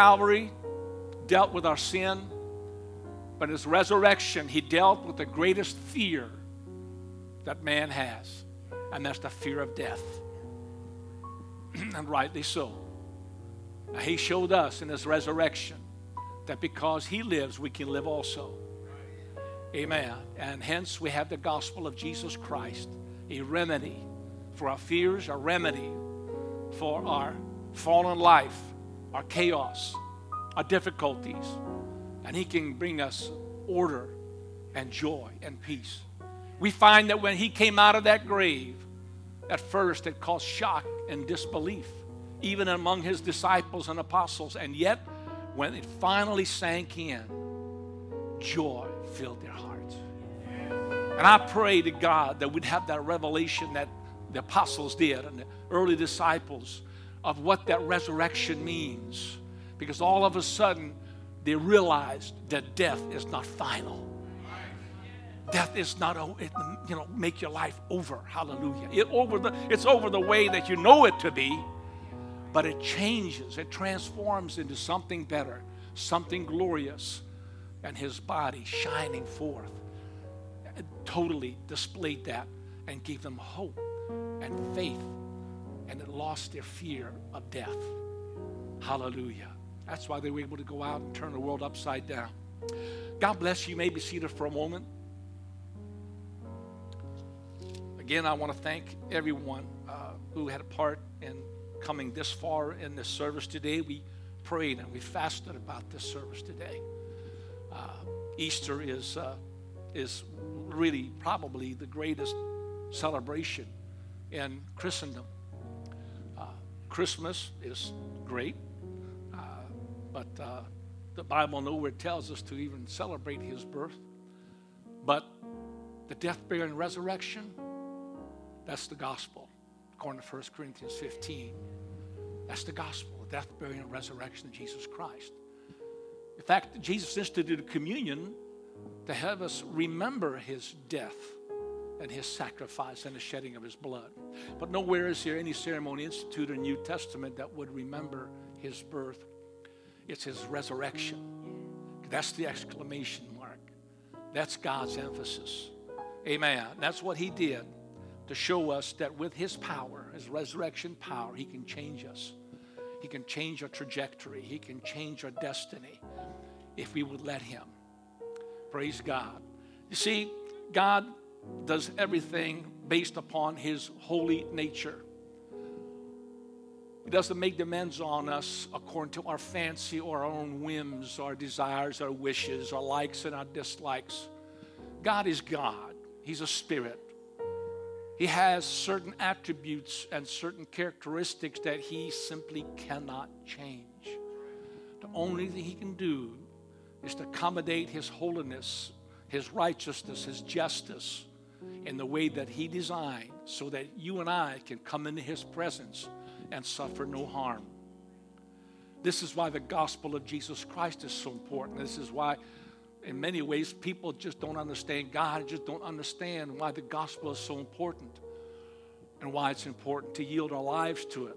Calvary dealt with our sin, but his resurrection, he dealt with the greatest fear that man has, and that's the fear of death. and rightly so. He showed us in his resurrection that because he lives, we can live also. Amen. And hence we have the gospel of Jesus Christ, a remedy for our fears, a remedy for our fallen life, our chaos, our difficulties. And he can bring us order and joy and peace. We find that when he came out of that grave, at first it caused shock and disbelief, even among his disciples and apostles. And yet, when it finally sank in, joy filled their hearts. And I pray to God that we'd have that revelation that the apostles did and the early disciples of what that resurrection means. Because all of a sudden, they realized that death is not final. Death is not, you know, make your life over. Hallelujah. It over the, it's over the way that you know it to be, but it changes, it transforms into something better, something glorious, and his body shining forth. It totally displayed that and gave them hope and faith, and it lost their fear of death. Hallelujah. That's why they were able to go out and turn the world upside down. God bless you. you may be seated for a moment. Again, I want to thank everyone uh, who had a part in coming this far in this service today. We prayed and we fasted about this service today. Uh, Easter is, uh, is really probably the greatest celebration in Christendom. Christmas is great, uh, but uh, the Bible nowhere tells us to even celebrate his birth. But the death, burial, and resurrection, that's the gospel, according to 1 Corinthians 15. That's the gospel, the death, burial, and resurrection of Jesus Christ. In fact, Jesus instituted communion to have us remember his death and his sacrifice and the shedding of his blood. But nowhere is there any ceremony instituted in the New Testament that would remember his birth. It's his resurrection. That's the exclamation mark. That's God's emphasis. Amen. That's what he did to show us that with his power, his resurrection power, he can change us. He can change our trajectory. He can change our destiny if we would let him. Praise God. You see, God does everything based upon his holy nature. He doesn't make demands on us according to our fancy or our own whims, our desires, our wishes, our likes and our dislikes. God is God. He's a spirit. He has certain attributes and certain characteristics that he simply cannot change. The only thing he can do is to accommodate his holiness, his righteousness, his justice in the way that he designed so that you and I can come into his presence and suffer no harm. This is why the gospel of Jesus Christ is so important. This is why in many ways, people just don't understand God, just don't understand why the gospel is so important and why it's important to yield our lives to it.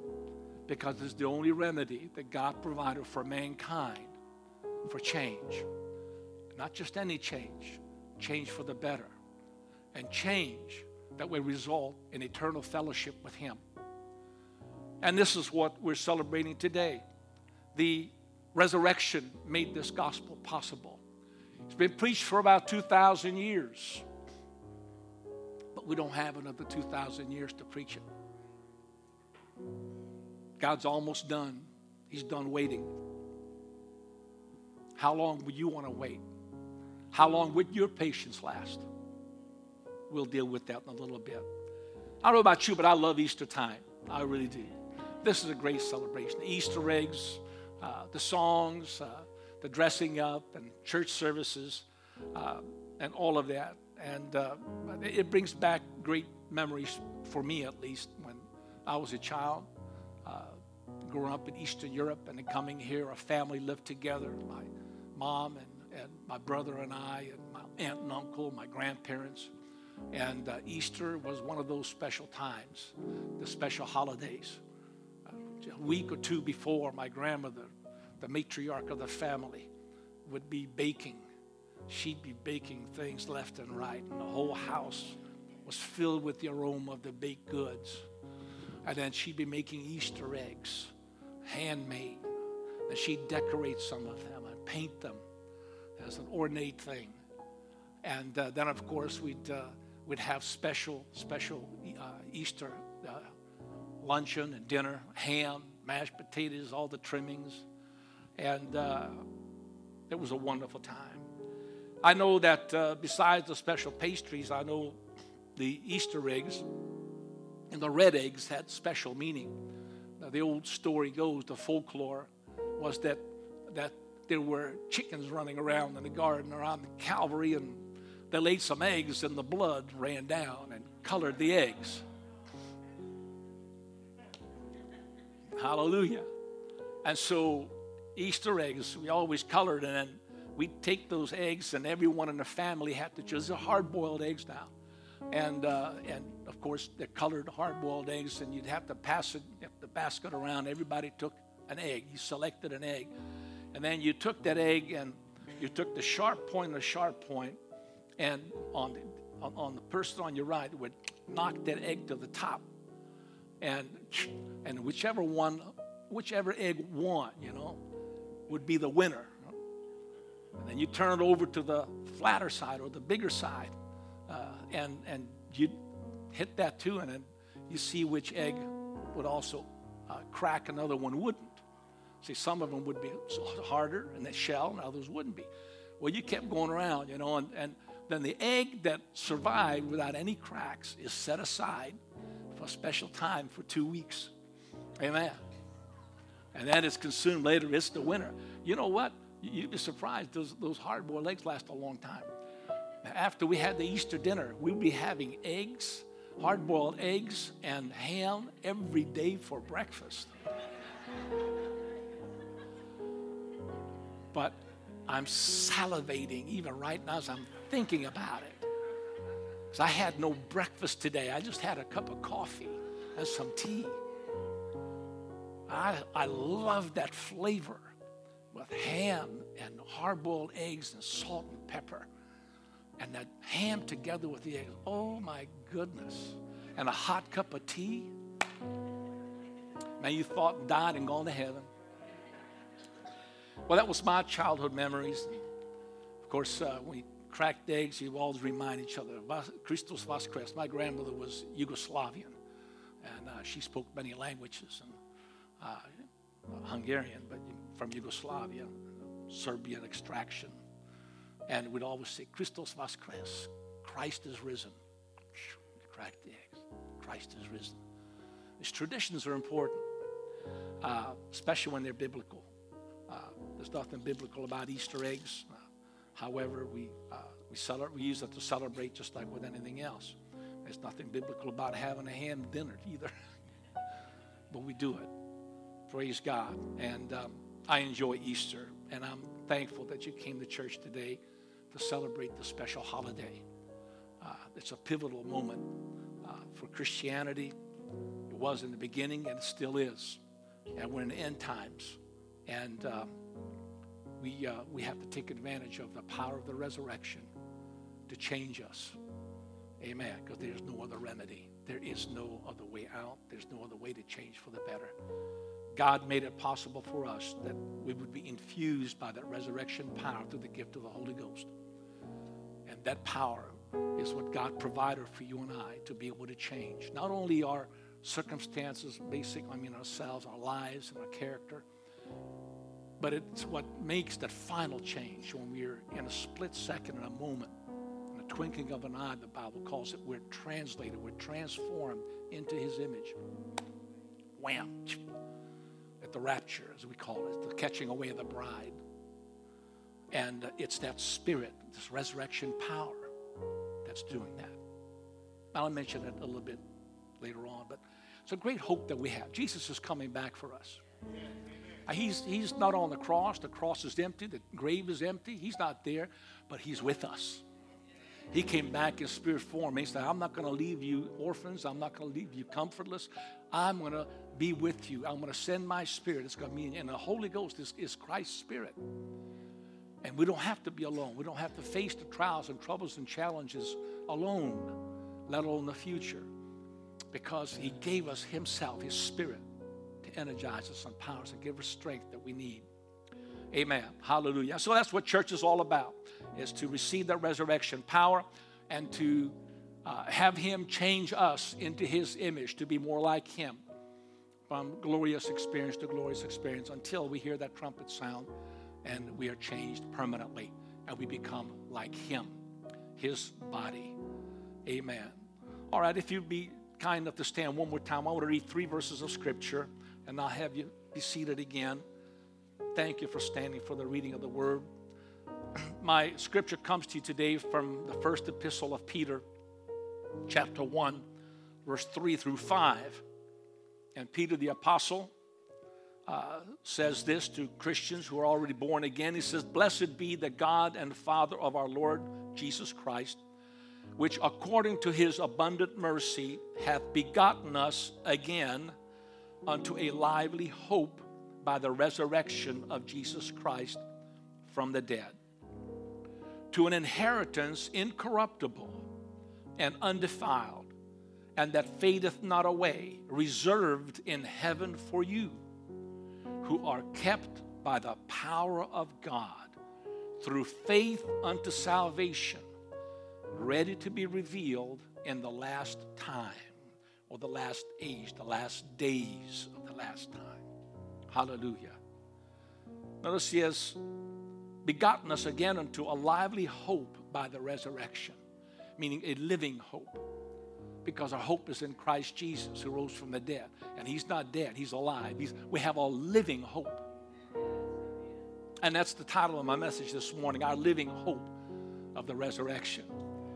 Because it's the only remedy that God provided for mankind for change. Not just any change, change for the better. And change that will result in eternal fellowship with Him. And this is what we're celebrating today. The resurrection made this gospel possible. It's been preached for about 2,000 years, but we don't have another 2,000 years to preach it. God's almost done, He's done waiting. How long would you want to wait? How long would your patience last? We'll deal with that in a little bit. I don't know about you, but I love Easter time. I really do. This is a great celebration. The Easter eggs, uh, the songs, uh, the dressing up and church services uh, and all of that. And uh, it brings back great memories for me, at least, when I was a child, uh, growing up in Eastern Europe and then coming here. A family lived together my mom and, and my brother and I, and my aunt and uncle, my grandparents. And uh, Easter was one of those special times, the special holidays. Uh, a week or two before, my grandmother the matriarch of the family, would be baking. She'd be baking things left and right, and the whole house was filled with the aroma of the baked goods. And then she'd be making Easter eggs, handmade. And she'd decorate some of them and paint them as an ornate thing. And uh, then, of course, we'd, uh, we'd have special, special uh, Easter uh, luncheon and dinner, ham, mashed potatoes, all the trimmings. And uh, it was a wonderful time. I know that uh, besides the special pastries, I know the Easter eggs and the red eggs had special meaning. Now, the old story goes, the folklore was that, that there were chickens running around in the garden around Calvary, and they laid some eggs, and the blood ran down and colored the eggs. Hallelujah. And so, Easter eggs, we always colored, and then we'd take those eggs, and everyone in the family had to choose. They're hard boiled eggs now. And, uh, and of course, they're colored hard boiled eggs, and you'd have to pass it, the basket around. Everybody took an egg. You selected an egg. And then you took that egg and you took the sharp point and the sharp point, and on the, on, the person on your right would knock that egg to the top. And, and whichever one, whichever egg won, you know, would be the winner. And then you turn it over to the flatter side or the bigger side, uh, and, and you hit that too, and then you see which egg would also uh, crack, another one wouldn't. See, some of them would be harder in the shell, and others wouldn't be. Well, you kept going around, you know, and, and then the egg that survived without any cracks is set aside for a special time for two weeks. Amen. And that is consumed later. It's the winter. You know what? You'd be surprised. Those, those hard boiled eggs last a long time. After we had the Easter dinner, we'd be having eggs, hard boiled eggs, and ham every day for breakfast. but I'm salivating even right now as I'm thinking about it. Because I had no breakfast today. I just had a cup of coffee and some tea. I, I love that flavor with ham and hard boiled eggs and salt and pepper. And that ham together with the eggs. Oh my goodness. And a hot cup of tea. Now you thought and died and gone to heaven. Well, that was my childhood memories. Of course, uh, we cracked eggs, you always remind each other. Christos Vaskrse, my grandmother was Yugoslavian, and uh, she spoke many languages, and uh, Hungarian, but from Yugoslavia, Serbian extraction. And we'd always say, Christos Vaskrse, Christ is risen. Crack the eggs. Christ is risen. These traditions are important, uh, especially when they're biblical. There's nothing biblical about Easter eggs. However, we, uh, we, we use it to celebrate just like with anything else. There's nothing biblical about having a ham dinner either. but we do it. Praise God. And um, I enjoy Easter. And I'm thankful that you came to church today to celebrate the special holiday. Uh, it's a pivotal moment uh, for Christianity. It was in the beginning and it still is. And we're in the end times. And um, we, uh, we have to take advantage of the power of the resurrection to change us. Amen. Because there's no other remedy. There is no other way out. There's no other way to change for the better. God made it possible for us that we would be infused by that resurrection power through the gift of the Holy Ghost. And that power is what God provided for you and I to be able to change. Not only our circumstances, basic, I mean ourselves, our lives, and our character, but it's what makes that final change when we're in a split second, in a moment, in a twinkling of an eye, the Bible calls it, we're translated, we're transformed into His image. Wham! At the rapture, as we call it, the catching away of the bride. And it's that spirit, this resurrection power, that's doing that. I'll mention it a little bit later on, but it's a great hope that we have. Jesus is coming back for us. Uh, he's, he's not on the cross. The cross is empty. The grave is empty. He's not there, but He's with us. He came back in spirit form. He said, I'm not going to leave you orphans. I'm not going to leave you comfortless. I'm going to be with you. I'm going to send my spirit. It's going to be, and the Holy Ghost is, is Christ's spirit. And we don't have to be alone. We don't have to face the trials and troubles and challenges alone, let alone the future. Because He gave us Himself, His Spirit, energize us and power us and give us strength that we need. Amen. Hallelujah. So that's what church is all about, is to receive that resurrection power and to uh, have Him change us into His image, to be more like Him from glorious experience to glorious experience until we hear that trumpet sound and we are changed permanently and we become like Him, His body. Amen. All right, if you'd be kind enough to stand one more time, I want to read three verses of Scripture and I'll have you be seated again. Thank you for standing for the reading of the Word. My scripture comes to you today from the first epistle of Peter, chapter 1, verse 3 through 5. And Peter the apostle uh, says this to Christians who are already born again. He says, Blessed be the God and Father of our Lord Jesus Christ, which according to his abundant mercy hath begotten us again unto a lively hope by the resurrection of Jesus Christ from the dead, to an inheritance incorruptible and undefiled, and that fadeth not away, reserved in heaven for you, who are kept by the power of God through faith unto salvation, ready to be revealed in the last time, or the last age, the last days of the last time. Hallelujah. Notice he has begotten us again unto a lively hope by the resurrection, meaning a living hope. Because our hope is in Christ Jesus who rose from the dead. And he's not dead, he's alive. He's, we have a living hope. And that's the title of my message this morning Our Living Hope of the Resurrection.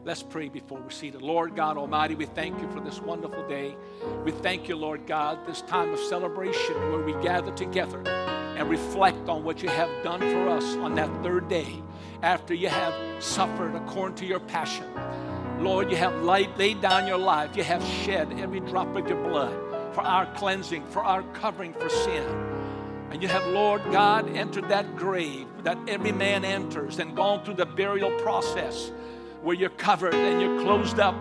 Let's pray before we're seated. Lord God Almighty, we thank you for this wonderful day. We thank you, Lord God, this time of celebration where we gather together and reflect on what you have done for us on that third day after you have suffered according to your passion. Lord, you have laid, laid down your life. You have shed every drop of your blood for our cleansing, for our covering for sin. And you have, Lord God, entered that grave that every man enters and gone through the burial process where you're covered and you're closed up.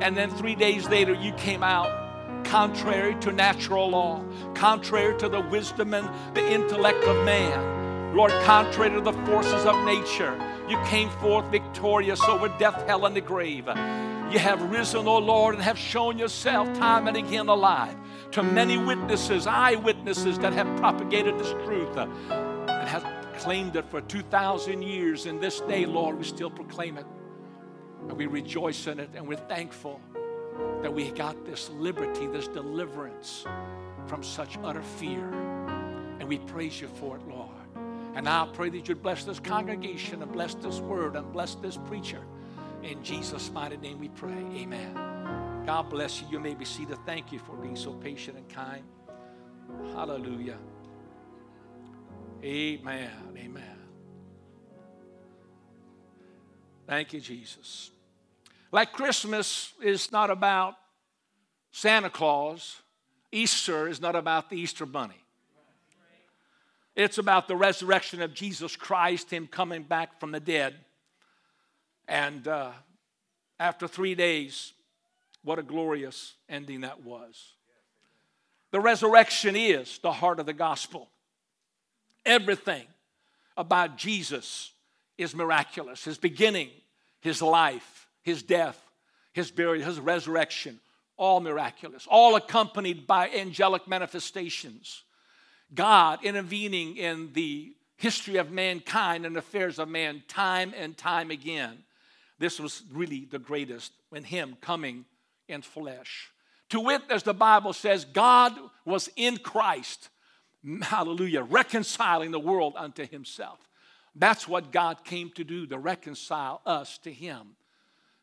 And then three days later, you came out contrary to natural law, contrary to the wisdom and the intellect of man. Lord, contrary to the forces of nature, you came forth victorious over death, hell, and the grave. You have risen, O Lord, and have shown yourself time and again alive to many witnesses, eyewitnesses that have propagated this truth and have claimed it for 2,000 years. In this day, Lord, we still proclaim it. And we rejoice in it and we're thankful that we got this liberty, this deliverance from such utter fear. And we praise you for it, Lord. And now I pray that you'd bless this congregation and bless this word and bless this preacher. In Jesus' mighty name we pray. Amen. God bless you. You may be seated. Thank you for being so patient and kind. Hallelujah. Amen. Amen. Thank you, Jesus. Like Christmas is not about Santa Claus, Easter is not about the Easter bunny. It's about the resurrection of Jesus Christ, Him coming back from the dead. And uh, after three days, what a glorious ending that was. The resurrection is the heart of the gospel. Everything about Jesus is miraculous. His beginning, his life, his death, his burial, his resurrection, all miraculous, all accompanied by angelic manifestations. God intervening in the history of mankind and affairs of man time and time again. This was really the greatest when Him coming in flesh. To wit, as the Bible says, God was in Christ, hallelujah, reconciling the world unto Himself. That's what God came to do, to reconcile us to Him.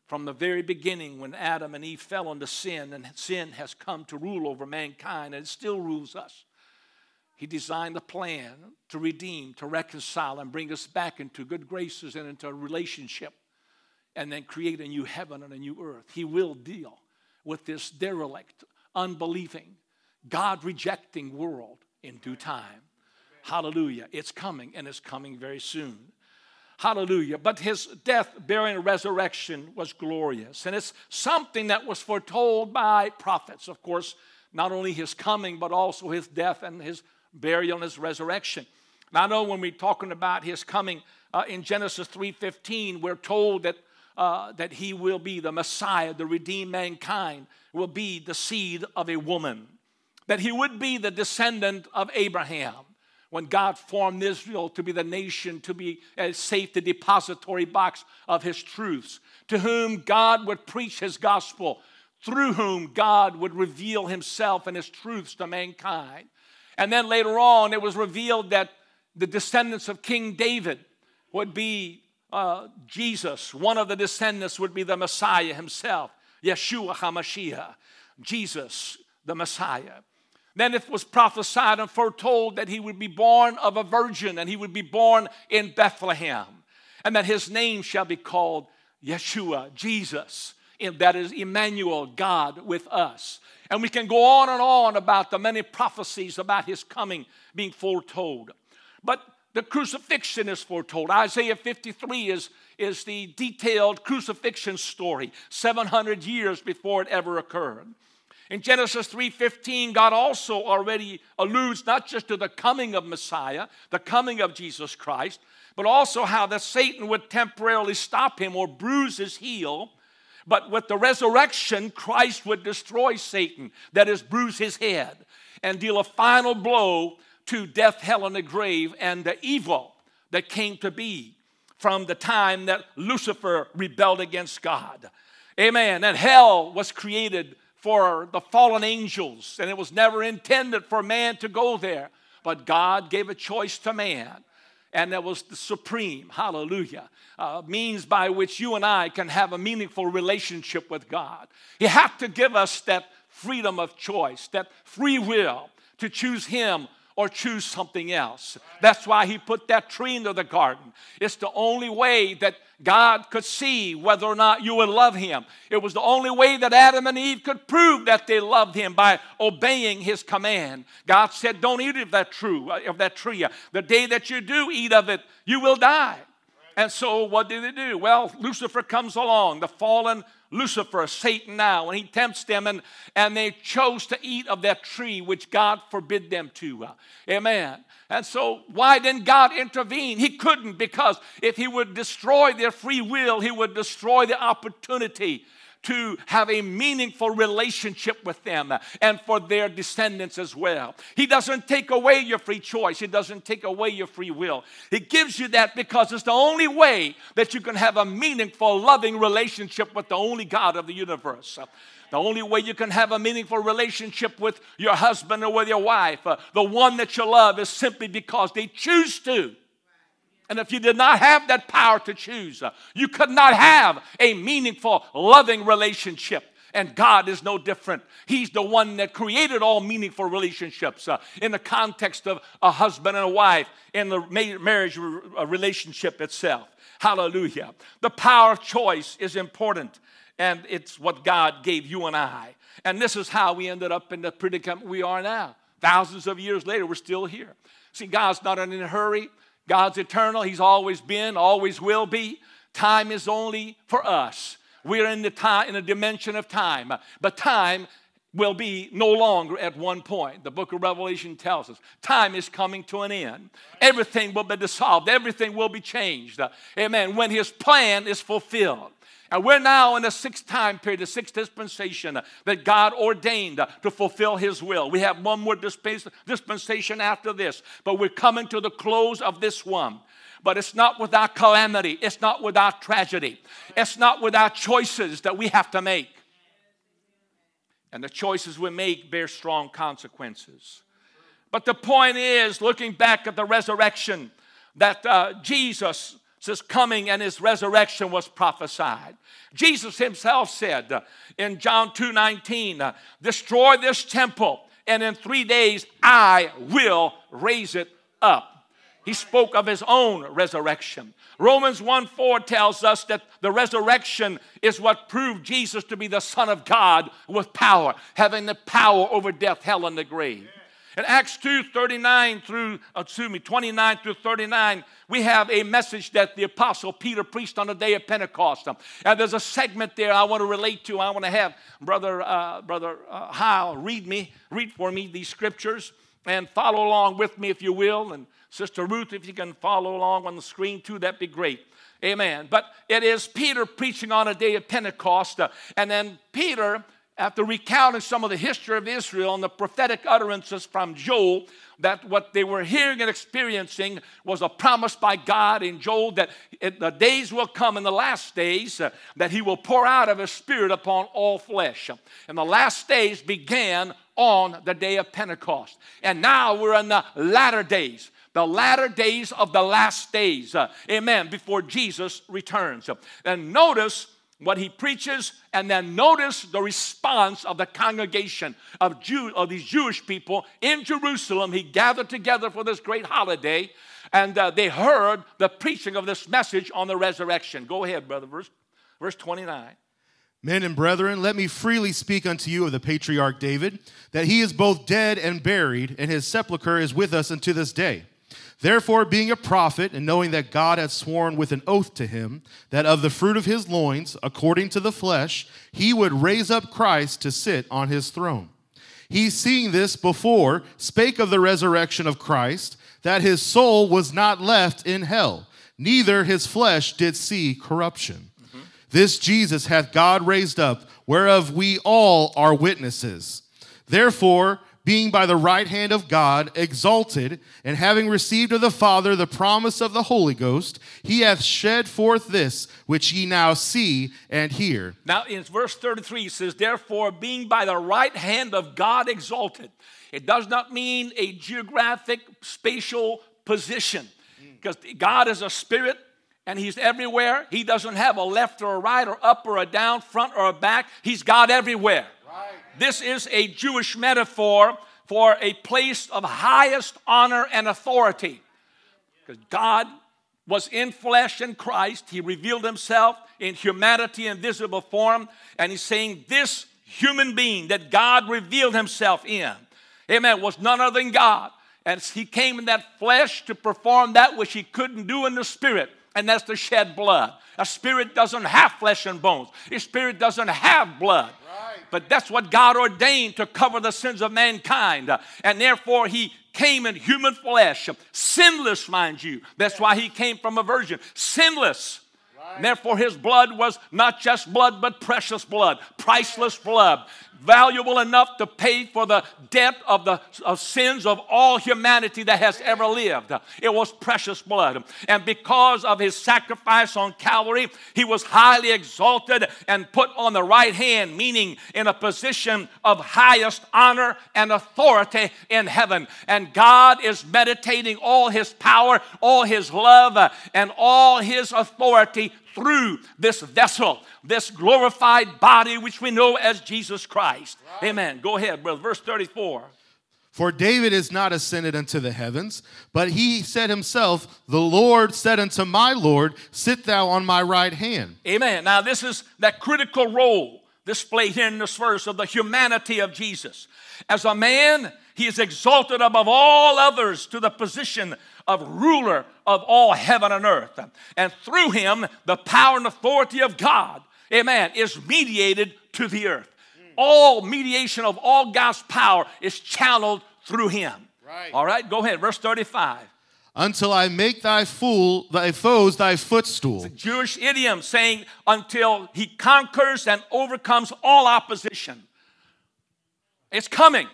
From the very beginning, when Adam and Eve fell into sin, and sin has come to rule over mankind, and it still rules us. He designed a plan to redeem, to reconcile, and bring us back into good graces and into a relationship, and then create a new heaven and a new earth. He will deal with this derelict, unbelieving, God rejecting world in due time. Hallelujah. It's coming and it's coming very soon. Hallelujah. But his death, burial, and resurrection was glorious. And it's something that was foretold by prophets. Of course, not only his coming, but also his death and his burial and his resurrection. Now, I know when we're talking about his coming uh, in Genesis 3.15, we're told that, uh, that he will be the Messiah, the redeemed mankind, will be the seed of a woman. That he would be the descendant of Abraham when God formed Israel to be the nation, to be a safety depository box of his truths, to whom God would preach his gospel, through whom God would reveal himself and his truths to mankind. And then later on, it was revealed that the descendants of King David would be uh, Jesus. One of the descendants would be the Messiah himself, Yeshua HaMashiach, Jesus, the Messiah. Then it was prophesied and foretold that he would be born of a virgin and he would be born in Bethlehem and that his name shall be called Yeshua, Jesus. And that is Emmanuel, God with us. And we can go on and on about the many prophecies about his coming being foretold. But the crucifixion is foretold. Isaiah 53 is, is the detailed crucifixion story, 700 years before it ever occurred. In Genesis 3:15, God also already alludes not just to the coming of Messiah, the coming of Jesus Christ, but also how that Satan would temporarily stop him or bruise his heel. But with the resurrection, Christ would destroy Satan, that is, bruise his head, and deal a final blow to death, hell, and the grave, and the evil that came to be from the time that Lucifer rebelled against God. Amen. And hell was created for the fallen angels, and it was never intended for man to go there. But God gave a choice to man, and that was the supreme, hallelujah, uh, means by which you and I can have a meaningful relationship with God. He had to give us that freedom of choice, that free will to choose Him or choose something else. That's why he put that tree into the garden. It's the only way that God could see whether or not you would love him. It was the only way that Adam and Eve could prove that they loved him by obeying his command. God said, Don't eat of that tree, of that tree. The day that you do eat of it, you will die. And so what did they do? Well, Lucifer comes along, the fallen Lucifer, Satan now, and he tempts them, and, and they chose to eat of that tree which God forbid them to. Uh, amen. And so, why didn't God intervene? He couldn't, because if he would destroy their free will, he would destroy the opportunity to have a meaningful relationship with them and for their descendants as well. He doesn't take away your free choice, He doesn't take away your free will. He gives you that because it's the only way that you can have a meaningful, loving relationship with the only God of the universe. The only way you can have a meaningful relationship with your husband or with your wife, uh, the one that you love, is simply because they choose to. And if you did not have that power to choose, uh, you could not have a meaningful, loving relationship. And God is no different. He's the one that created all meaningful relationships uh, in the context of a husband and a wife, in the marriage uh, relationship itself. Hallelujah. The power of choice is important, and it's what God gave you and I. And this is how we ended up in the predicament we are now. Thousands of years later, we're still here. See, God's not in a hurry. God's eternal. He's always been, always will be. Time is only for us. We're in the time in a dimension of time, but time will be no longer at one point. The book of Revelation tells us time is coming to an end. Everything will be dissolved, everything will be changed. Amen. When his plan is fulfilled. And we're now in the sixth time period, the sixth dispensation that God ordained to fulfill His will. We have one more dispensation after this, but we're coming to the close of this one. But it's not without calamity, it's not without tragedy, it's not without choices that we have to make. And the choices we make bear strong consequences. But the point is, looking back at the resurrection, that uh, Jesus his coming and his resurrection was prophesied. Jesus himself said uh, in John 2 19, uh, Destroy this temple, and in three days I will raise it up. He spoke of his own resurrection. Romans 1 4 tells us that the resurrection is what proved Jesus to be the Son of God with power, having the power over death, hell, and the grave. In Acts 2 39 through, uh, excuse me, 29 through 39, we have a message that the Apostle Peter preached on the day of Pentecost. And there's a segment there I want to relate to. I want to have Brother, uh, Brother uh, Hyle read me, read for me these scriptures and follow along with me if you will. And Sister Ruth, if you can follow along on the screen too, that'd be great. Amen. But it is Peter preaching on a day of Pentecost. Uh, and then Peter, after recounting some of the history of Israel and the prophetic utterances from Joel, that what they were hearing and experiencing was a promise by God in Joel that it, the days will come in the last days uh, that he will pour out of his spirit upon all flesh. And the last days began on the day of Pentecost. And now we're in the latter days the latter days of the last days. Uh, amen. Before Jesus returns. And notice what he preaches, and then notice the response of the congregation of Jew of these Jewish people in Jerusalem. He gathered together for this great holiday, and uh, they heard the preaching of this message on the resurrection. Go ahead, brother. Verse, verse 29. Men and brethren, let me freely speak unto you of the patriarch David, that he is both dead and buried, and his sepulchre is with us unto this day. Therefore, being a prophet, and knowing that God had sworn with an oath to him that of the fruit of his loins, according to the flesh, he would raise up Christ to sit on his throne. He, seeing this before, spake of the resurrection of Christ, that his soul was not left in hell, neither his flesh did see corruption. Mm-hmm. This Jesus hath God raised up, whereof we all are witnesses. Therefore, being by the right hand of God exalted, and having received of the Father the promise of the Holy Ghost, he hath shed forth this which ye now see and hear. Now, in verse 33, he says, Therefore, being by the right hand of God exalted. It does not mean a geographic, spatial position, mm. because God is a spirit and he's everywhere. He doesn't have a left or a right or up or a down, front or a back. He's God everywhere. This is a Jewish metaphor for a place of highest honor and authority. Because God was in flesh in Christ, He revealed Himself in humanity and visible form, and He's saying this human being that God revealed Himself in, amen, was none other than God. And He came in that flesh to perform that which He couldn't do in the spirit and that's to shed blood. A spirit doesn't have flesh and bones, a spirit doesn't have blood. Right. But that's what God ordained to cover the sins of mankind. And therefore, He came in human flesh, sinless, mind you. That's why He came from a virgin, sinless. Therefore, his blood was not just blood, but precious blood, priceless blood valuable enough to pay for the debt of the of sins of all humanity that has ever lived. It was precious blood. And because of his sacrifice on Calvary, he was highly exalted and put on the right hand, meaning in a position of highest honor and authority in heaven. And God is meditating all his power, all his love, and all his authority through this vessel, this glorified body, which we know as Jesus Christ. Right. Amen. Go ahead, brother. Verse 34. For David is not ascended unto the heavens, but he said himself, The Lord said unto my Lord, Sit thou on my right hand. Amen. Now, this is that critical role displayed here in this verse of the humanity of Jesus. As a man, he is exalted above all others to the position of ruler of all heaven and earth. And through him, the power and authority of God, amen, is mediated to the earth. All mediation of all God's power is channeled through him. Right. All right, go ahead, verse 35 until I make thy fool, thy foes thy footstool. It's a Jewish idiom saying until he conquers and overcomes all opposition. It's coming.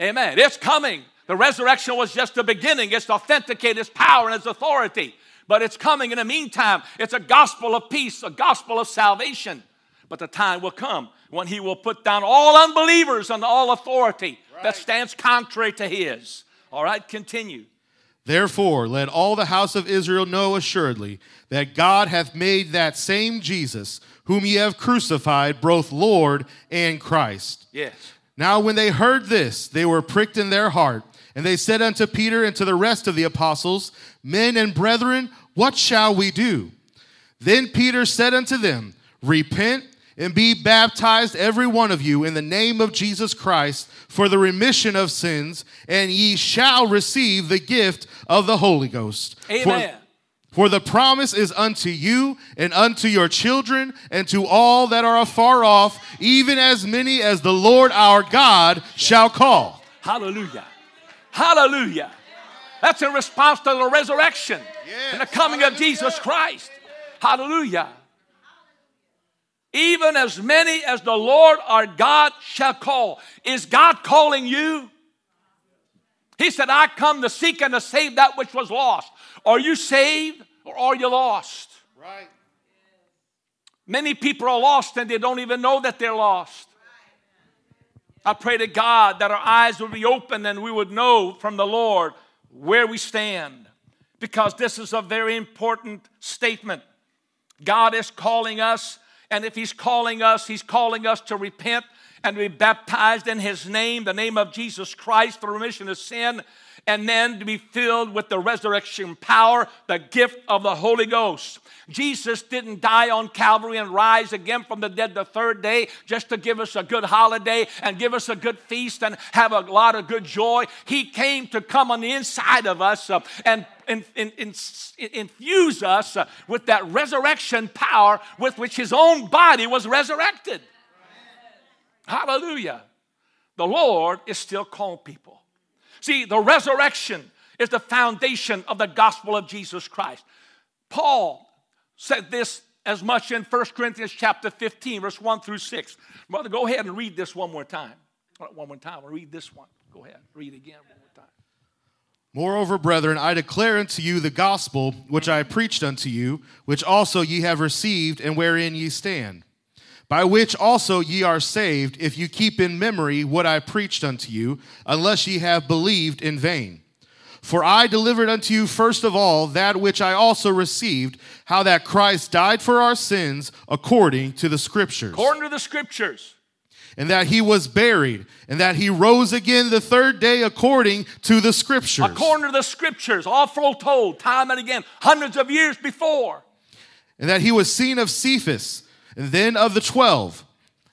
Amen. It's coming. The resurrection was just the beginning. It's to authenticate His power and His authority. But it's coming in the meantime. It's a gospel of peace, a gospel of salvation. But the time will come when He will put down all unbelievers and all authority right. that stands contrary to His. All right, continue. Therefore, let all the house of Israel know assuredly that God hath made that same Jesus, whom ye have crucified, both Lord and Christ. Yes. Now, when they heard this, they were pricked in their heart And they said unto Peter and to the rest of the apostles, Men and brethren, what shall we do? Then Peter said unto them, Repent and be baptized, every one of you, in the name of Jesus Christ for the remission of sins, and ye shall receive the gift of the Holy Ghost. Amen. For, for the promise is unto you and unto your children and to all that are afar off, even as many as the Lord our God shall call. Hallelujah. Hallelujah. That's in response to the resurrection and the coming of Jesus Christ. Hallelujah. Even as many as the Lord our God shall call. Is God calling you? He said, I come to seek and to save that which was lost. Are you saved or are you lost? Right. Many people are lost and they don't even know that they're lost. I pray to God that our eyes would be open and we would know from the Lord where we stand because this is a very important statement. God is calling us, and if He's calling us, He's calling us to repent and be baptized in His name, the name of Jesus Christ, for remission of sin, and then to be filled with the resurrection power, the gift of the Holy Ghost. Jesus didn't die on Calvary and rise again from the dead the third day just to give us a good holiday and give us a good feast and have a lot of good joy. He came to come on the inside of us uh, and in, in, in, infuse us uh, with that resurrection power with which his own body was resurrected. Hallelujah. The Lord is still calling people. See, the resurrection is the foundation of the gospel of Jesus Christ. Paul said this as much in 1 Corinthians chapter 15, verse 1 through 6. Brother, go ahead and read this one more time. One more time. I'll read this one. Go ahead. Read again one more time. Moreover, brethren, I declare unto you the gospel which I preached unto you, which also ye have received, and wherein ye stand, by which also ye are saved, if you keep in memory what I preached unto you, unless ye have believed in vain. For I delivered unto you first of all that which I also received, how that Christ died for our sins according to the Scriptures. According to the Scriptures. And that he was buried, and that he rose again the third day according to the Scriptures. According to the Scriptures, all foretold time and again, hundreds of years before. And that he was seen of Cephas, and then of the twelve.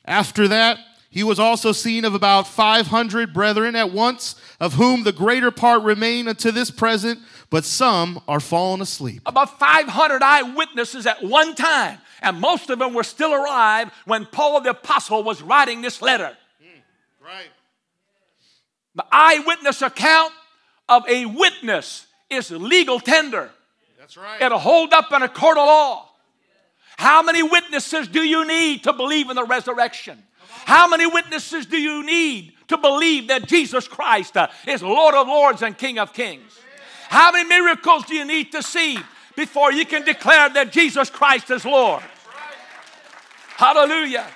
After that, he was also seen of about 500 brethren at once, of whom the greater part remain unto this present, but some are fallen asleep. About 500 eyewitnesses at one time, and most of them were still alive when Paul the Apostle was writing this letter. Mm, right. The eyewitness account of a witness is legal tender. That's right. It'll hold up in a court of law. How many witnesses do you need to believe in the resurrection? How many witnesses do you need to believe that Jesus Christ uh, is Lord of Lords and King of Kings? How many miracles do you need to see before you can declare that Jesus Christ is Lord? Hallelujah.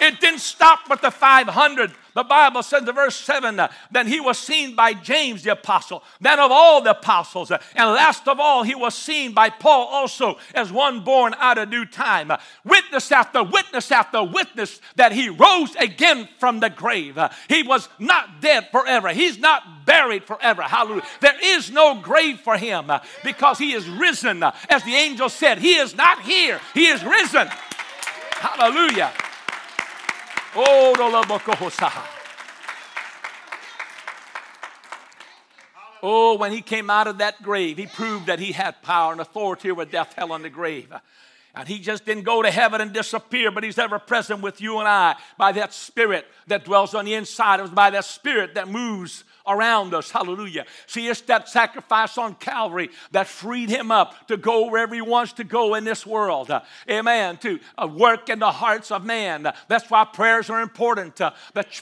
It didn't stop with the 500 the Bible says in verse 7 uh, then he was seen by James the apostle, then of all the apostles, uh, and last of all, he was seen by Paul also as one born out of due time. Uh, witness after witness after witness that he rose again from the grave. He was not dead forever, he's not buried forever. Hallelujah. There is no grave for him because he is risen. As the angel said, he is not here, he is risen. Hallelujah. Oh, when he came out of that grave, he proved that he had power and authority over death, hell, and the grave. And he just didn't go to heaven and disappear, but he's ever present with you and I by that spirit that dwells on the inside of us, by that spirit that moves around us. Hallelujah. See, it's that sacrifice on Calvary that freed him up to go wherever he wants to go in this world. Uh, amen. To uh, work in the hearts of man. Uh, that's why prayers are important. The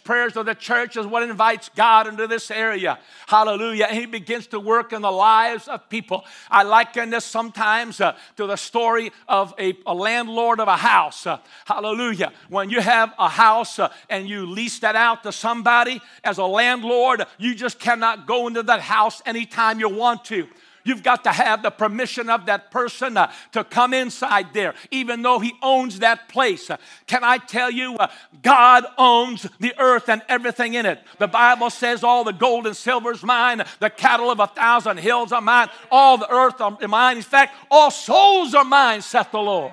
prayers of the church is what invites God into this area. Hallelujah. And he begins to work in the lives of people. I liken this sometimes to the story of a, a, landlord of a house. Uh, hallelujah. When you have a house and you lease that out to somebody as a landlord, you just cannot go into that house anytime you want to. You've got to have the permission of that person uh, to come inside there, even though he owns that place. Uh, can I tell you, uh, God owns the earth and everything in it. The Bible says, All the gold and silver is mine, the cattle of a thousand hills are mine, all the earth are mine. In fact, all souls are mine, saith the Lord.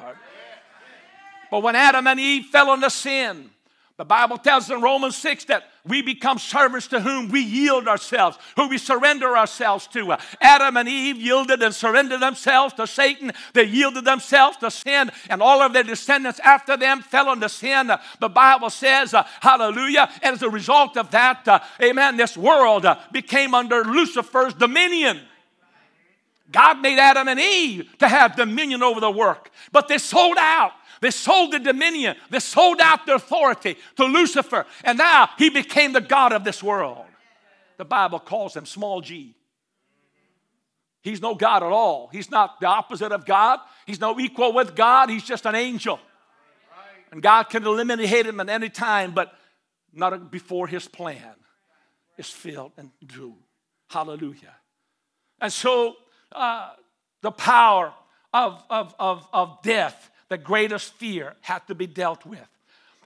But when Adam and Eve fell into sin, the Bible tells in Romans 6 that we become servants to whom we yield ourselves, who we surrender ourselves to. Adam and Eve yielded and surrendered themselves to Satan. They yielded themselves to sin, and all of their descendants after them fell into sin. The Bible says, uh, hallelujah. And as a result of that, uh, amen, this world uh, became under Lucifer's dominion. God made Adam and Eve to have dominion over the work, but they sold out. They sold the dominion. They sold out the authority to Lucifer. And now he became the God of this world. The Bible calls him small g. He's no God at all. He's not the opposite of God. He's no equal with God. He's just an angel. And God can eliminate him at any time, but not before his plan is filled and due. Hallelujah. And so uh, the power of, of, of, of death the greatest fear had to be dealt with.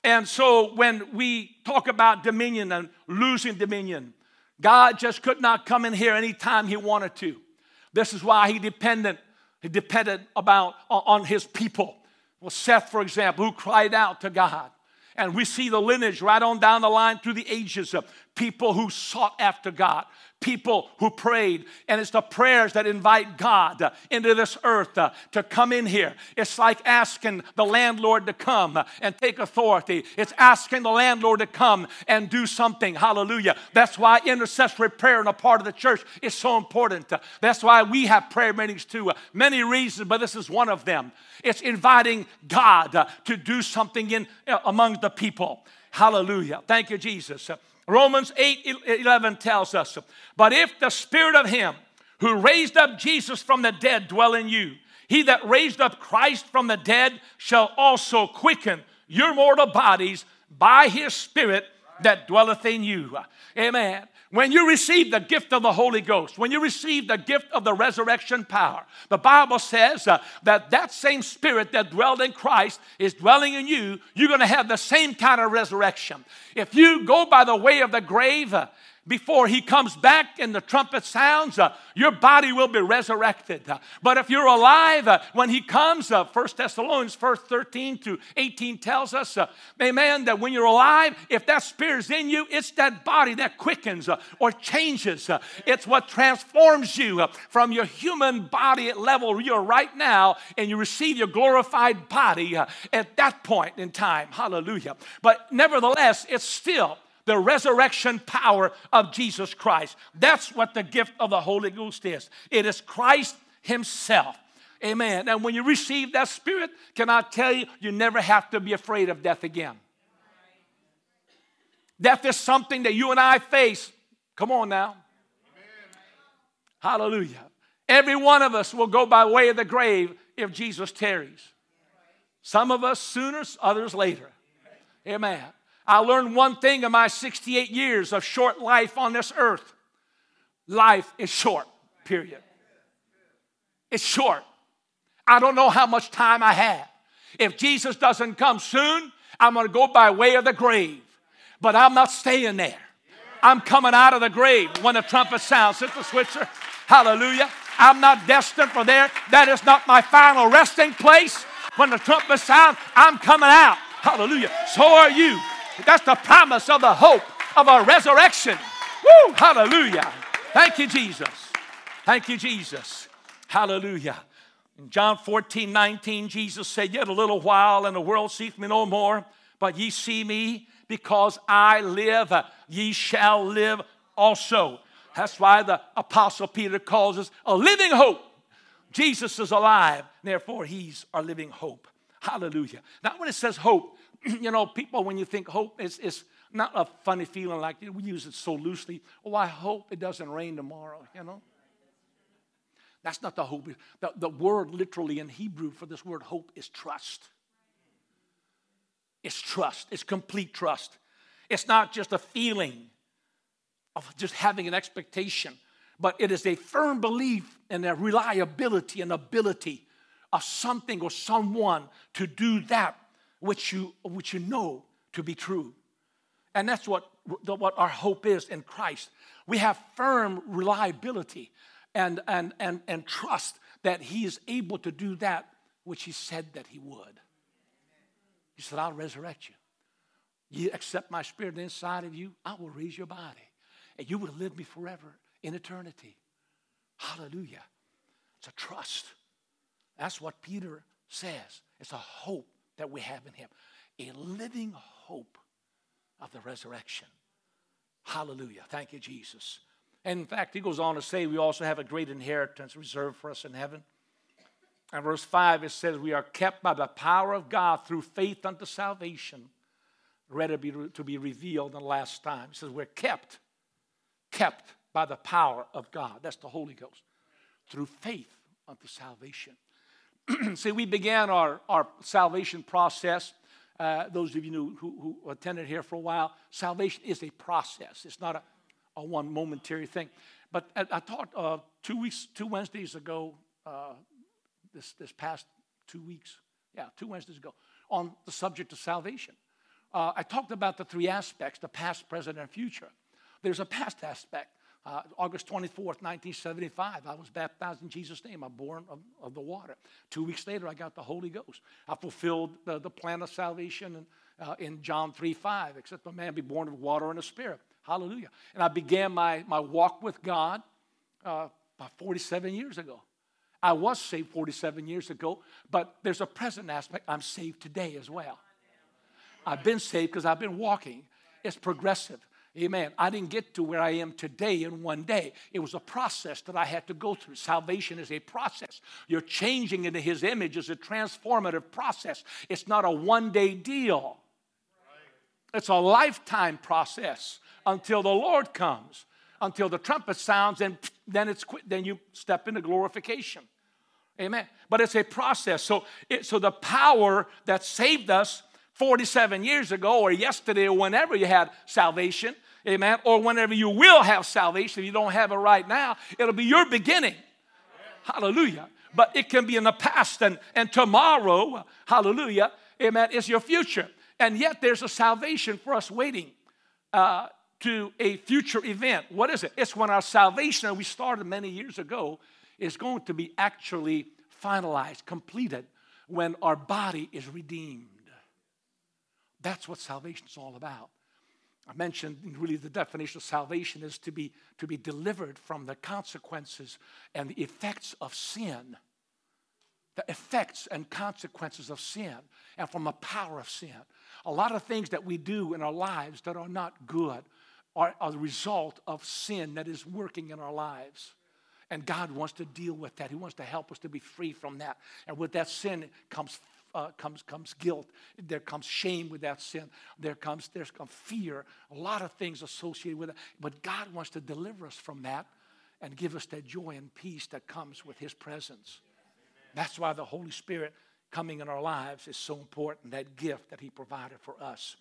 And so when we talk about dominion and losing dominion, God just could not come in here anytime he wanted to. This is why he depended, he depended about on his people. Well, Seth, for example, who cried out to God. And we see the lineage right on down the line through the ages of people who sought after God, people who prayed. And it's the prayers that invite God into this earth to come in here. It's like asking the landlord to come and take authority. It's asking the landlord to come and do something. Hallelujah. That's why intercessory prayer in a part of the church is so important. That's why we have prayer meetings too. Many reasons, but this is one of them. It's inviting God to do something in among the people. Hallelujah. Thank you, Jesus. Romans 8 11 tells us, But if the spirit of him who raised up Jesus from the dead dwell in you, he that raised up Christ from the dead shall also quicken your mortal bodies by his spirit that dwelleth in you. Amen. When you receive the gift of the Holy Ghost, when you receive the gift of the resurrection power, the Bible says uh, that that same spirit that dwelled in Christ is dwelling in you. You're going to have the same kind of resurrection. If you go by the way of the grave, uh, before he comes back and the trumpet sounds, uh, your body will be resurrected. Uh, but if you're alive uh, when he comes, uh, 1 Thessalonians 1 13 to 18 tells us, uh, amen, that when you're alive, if that spirit's in you, it's that body that quickens uh, or changes. Uh, it's what transforms you from your human body at level you're right now, and you receive your glorified body at that point in time. Hallelujah. But nevertheless, it's still the resurrection power of Jesus Christ. That's what the gift of the Holy Ghost is. It is Christ Himself. Amen. And when you receive that Spirit, can I tell you, you never have to be afraid of death again. Death is something that you and I face. Come on now. Hallelujah. Every one of us will go by way of the grave if Jesus tarries. Some of us sooner, others later. Amen. I learned one thing in my 68 years of short life on this earth life is short, period. It's short. I don't know how much time I have. If Jesus doesn't come soon, I'm going to go by way of the grave. But I'm not staying there. I'm coming out of the grave when the trumpet sounds. Sister Switzer, hallelujah. I'm not destined for there. That is not my final resting place. When the trumpet sounds, I'm coming out. Hallelujah. So are you. That's the promise of the hope of a resurrection. Woo! Hallelujah. Thank you, Jesus. Thank you, Jesus. Hallelujah. In John 14, 19, Jesus said, Yet a little while, and the world seeth me no more, but ye see me because I live, ye shall live also. That's why the Apostle Peter calls us a living hope. Jesus is alive, therefore, he's our living hope. Hallelujah. Now, when it says hope, you know, people, when you think hope, is is not a funny feeling like we use it so loosely. Oh, I hope it doesn't rain tomorrow, you know? That's not the hope. The, the word literally in Hebrew for this word hope is trust. It's trust, it's complete trust. It's not just a feeling of just having an expectation, but it is a firm belief in the reliability and ability of something or someone to do that which you, which you know to be true. And that's what, what our hope is in Christ. We have firm reliability and, and, and, and trust that He is able to do that which He said that He would. He said, I'll resurrect you. You accept my spirit inside of you, I will raise your body. And you will live me forever in eternity. Hallelujah. It's a trust. That's what Peter says. It's a hope that we have in him. A living hope of the resurrection. Hallelujah. Thank you, Jesus. And in fact, he goes on to say we also have a great inheritance reserved for us in heaven. And verse 5, it says, We are kept by the power of God through faith unto salvation, ready to be, to be revealed in the last time. He says, We're kept, kept by the power of God. That's the Holy Ghost. Through faith unto salvation. See, we began our, our salvation process uh, those of you who, who, attended here for a while, salvation is a process. It's not a, a one momentary thing. But I, I talked uh, two weeks, two Wednesdays ago, uh, this, this past two weeks, yeah, two Wednesdays ago, on the subject of salvation. Uh, I talked about the three aspects the past, present, and future. There's a past aspect. Uh, August 24th, 1975, I was baptized in Jesus' name. I'm born of, of, the water. Two weeks later, I got the Holy Ghost. I fulfilled the, the plan of salvation in, uh, in John 3 5, except a man be born of water and the Spirit. Hallelujah. And I began my, my walk with God uh, about 47 years ago. I was saved 47 years ago, but there's a present aspect. I'm saved today as well. I've been saved because I've been walking. It's progressive. Amen. I didn't get to where I am today in one day. It was a process that I had to go through. Salvation is a process. You're changing into His image is a transformative process. It's not a one day deal, it's a lifetime process until the Lord comes, until the trumpet sounds, and then, it's, then you step into glorification. Amen. But it's a process. So, it, so the power that saved us 47 years ago or yesterday or whenever you had salvation, amen, or whenever you will have salvation, if you don't have it right now, it'll be your beginning. Hallelujah. But it can be in the past and, and tomorrow, hallelujah, amen, is your future. And yet there's a salvation for us waiting uh, to a future event. What is it? It's when our salvation that we started many years ago is going to be actually finalized, completed, when our body is redeemed. That's what salvation is all about. I mentioned really the definition of salvation is to be, to be delivered from the consequences and the effects of sin. The effects and consequences of sin and from the power of sin. A lot of things that we do in our lives that are not good are, the result of sin that is working in our lives. And God wants to deal with that. He wants to help us to be free from that. And with that sin comes uh, comes, comes guilt. There comes shame with that sin. There comes, there's come fear. A lot of things associated with it. But God wants to deliver us from that and give us that joy and peace that comes with His presence. That's why the Holy Spirit coming in our lives is so important, that gift that He provided for us.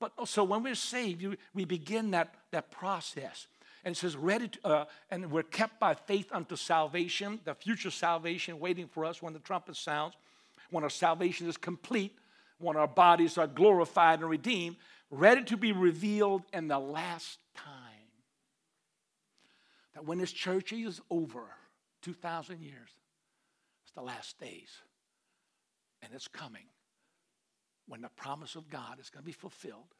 But also, when we're saved, we begin that, that process. And it says, ready to, uh, and we're kept by faith unto salvation, the future salvation waiting for us when the trumpet sounds when our salvation is complete, when our bodies are glorified and redeemed, ready to be revealed in the last time. That when this church is over, 2,000 years, it's the last days. And it's coming when the promise of God is going to be fulfilled.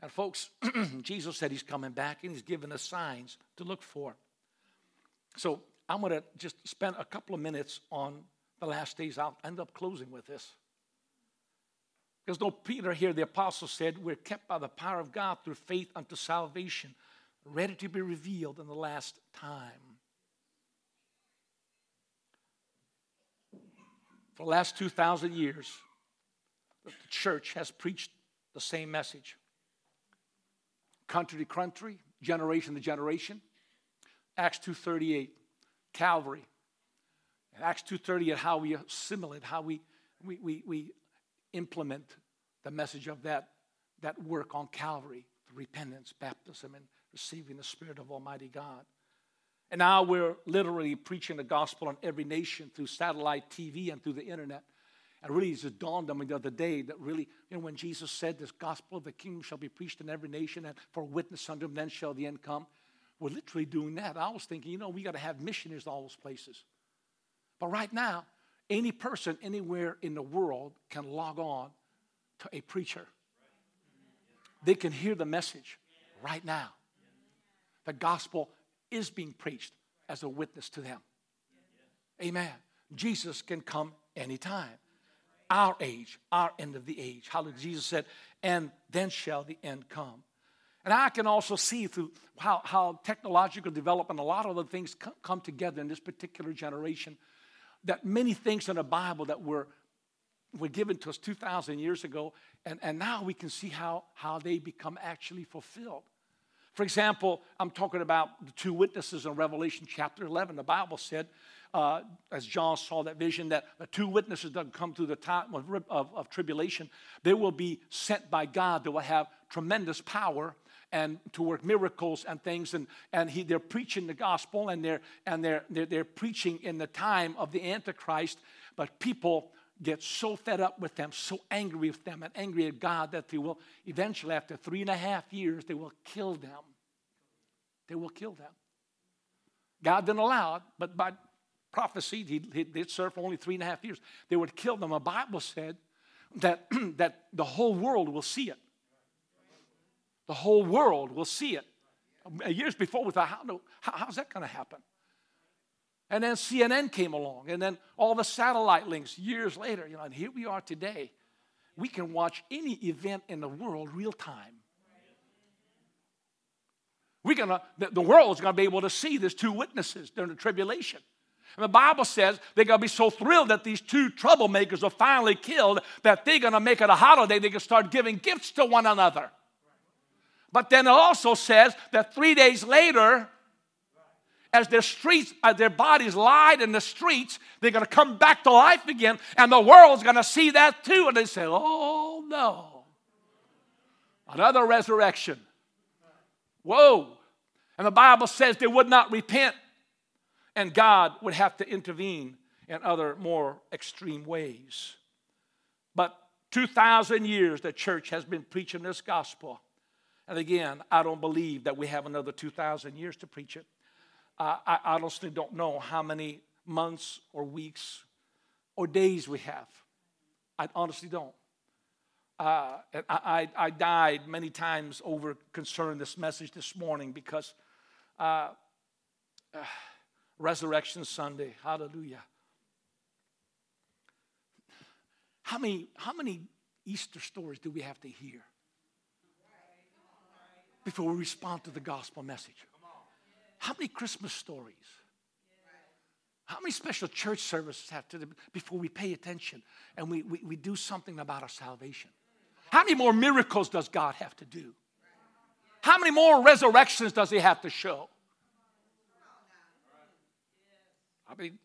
And folks, Jesus said he's coming back and he's given us signs to look for. So I'm going to just spend a couple of minutes on the last days. I'll end up closing with this. Because no Peter here, the apostle said, We're kept by the power of God through faith unto salvation, ready to be revealed in the last time. For the last 2,000 years, the church has preached the same message. Country to country, generation to generation. Acts 2.38, Calvary, Acts 2.30 at how we assimilate, how we, we, we, we implement the message of that, that work on Calvary, repentance, baptism, and receiving the Spirit of Almighty God. And now we're literally preaching the gospel in every nation through satellite TV and through the internet. And really, it just dawned on me the other day that really, you know, when Jesus said, This gospel of the kingdom shall be preached in every nation, and for witness unto him, then shall the end come. We're literally doing that. I was thinking, you know, we got to have missionaries in all those places. But right now, any person anywhere in the world can log on to a preacher. They can hear the message right now. The gospel is being preached as a witness to them. Amen. Jesus can come anytime. Our age, our end of the age. How Jesus said, and then shall the end come. And I can also see through how, how technological development, a lot of the things come, come together in this particular generation, that many things in the Bible that were, were given to us 2,000 years ago, and, and now we can see how, how they become actually fulfilled. For example, I'm talking about the two witnesses in Revelation chapter 11. The Bible said, uh, as John saw that vision, that the two witnesses that come through the time of, of, of tribulation, they will be sent by God. They will have tremendous power and to work miracles and things. And, and he, they're preaching the gospel and, they're, and they're, they're, they're preaching in the time of the Antichrist. But people get so fed up with them, so angry with them, and angry at God that they will eventually, after three and a half years, they will kill them. They will kill them. God didn't allow it, but by prophecy, he, he, they'd serve for only three and a half years. They would kill them. The Bible said that, that the whole world will see it. The whole world will see it. Uh, years before, we thought, how, how's that going to happen? And then CNN came along, and then all the satellite links years later, you know, and here we are today. We can watch any event in the world real time. We're gonna, the, the world's gonna be able to see these two witnesses during the tribulation. And the Bible says they're gonna be so thrilled that these two troublemakers are finally killed that they're gonna make it a holiday. They can start giving gifts to one another. But then it also says that three days later, as their streets, as their bodies lied in the streets, they're going to come back to life again, and the world's going to see that too. And they say, "Oh no, another resurrection." Whoa! And the Bible says they would not repent, and God would have to intervene in other more extreme ways. But 2,000 years the church has been preaching this gospel. And again, I don't believe that we have another 2,000 years to preach it. I honestly don't know how many months or weeks or days we have. I honestly don't. Uh, I, I, died many times over concerning this message this morning because uh, uh, Resurrection Sunday, hallelujah. How many, how many Easter stories do we have to hear before we respond to the gospel message? How many Christmas stories? How many special church services have to do before we pay attention and we, we, we do something about our salvation? How many more miracles does God have to do? How many more resurrections does He have to show? I mean,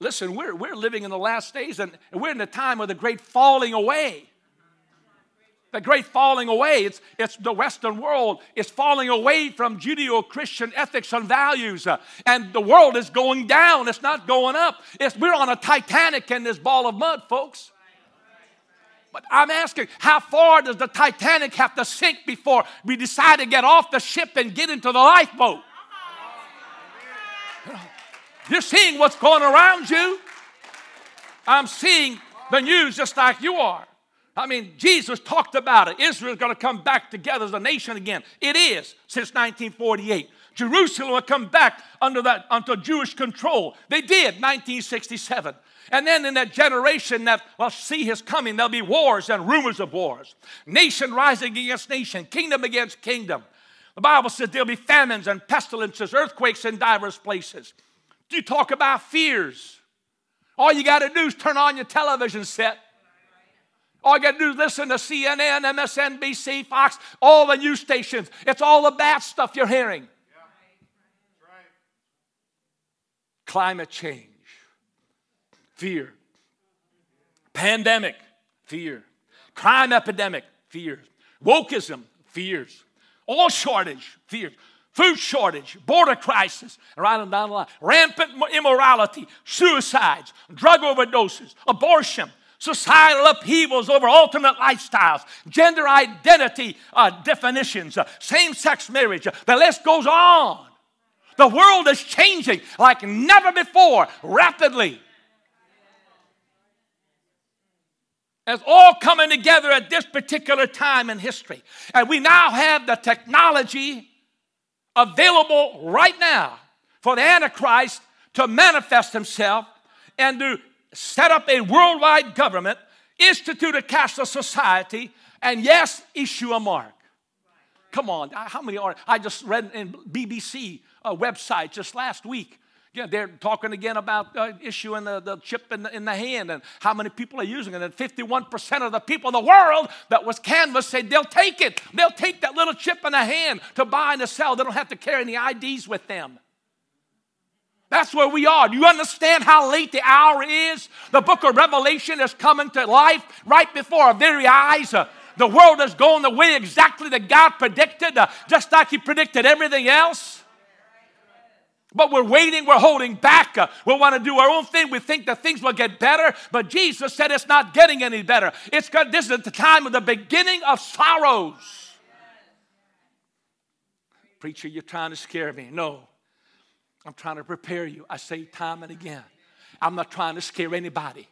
listen, we're, we're living in the last days and, and we're in the time of the great falling away the great falling away. It's, it's the Western world is falling away from Judeo Christian ethics and values. Uh, and the world is going down, it's not going up. It's, we're on a Titanic in this ball of mud, folks. But I'm asking, how far does the Titanic have to sink before we decide to get off the ship and get into the lifeboat? You're seeing what's going around you. I'm seeing the news just like you are. I mean, Jesus talked about it. Israel's going to come back together as a nation again. It is since 1948. Jerusalem will come back under that under Jewish control. They did 1967. And then in that generation that will see his coming, there'll be wars and rumors of wars. Nation rising against nation, kingdom against kingdom. The Bible says there'll be famines and pestilences, earthquakes in diverse places. Do you talk about fears? All you got to do is turn on your television set all you got to do is listen to CNN, MSNBC, Fox, all the news stations. It's all the bad stuff you're hearing. Yeah. Right. Climate change, fear. Pandemic, fear. Crime epidemic, fear. Wokeism, fears. All shortage, fears. food shortage, border crisis, right on down the line, rampant immorality, suicides, drug overdoses, abortion, societal upheavals over alternate lifestyles, gender identity uh, definitions, uh, same sex marriage. Uh, the list goes on. The world is changing like never before, rapidly. It's all coming together at this particular time in history. And we now have the technology available right now for the Antichrist to manifest himself and to set up a worldwide government, institute a cashless society, and yes, issue a mark. Come on, how many are? I just read in BBC uh, website just last week. Yeah, they're talking again about uh, issuing the, the chip in the, in the hand and how many people are using it. And 51% of the people in the world that was canvassed said they'll take it. They'll take that little chip in the hand to buy and to sell. They don't have to carry any IDs with them. That's where we are. Do you understand how late the hour is? The book of Revelation is coming to life right before our very eyes. Uh, the world is going the way exactly that God predicted, uh, just like He predicted everything else. But we're waiting, we're holding back. Uh, we want to do our own thing. We think that things will get better, but Jesus said it's not getting any better. It's good. This is the time of the beginning of sorrows. Preacher, you're trying to scare me. No. I'm trying to prepare you. I say time and again. I'm not trying to scare anybody.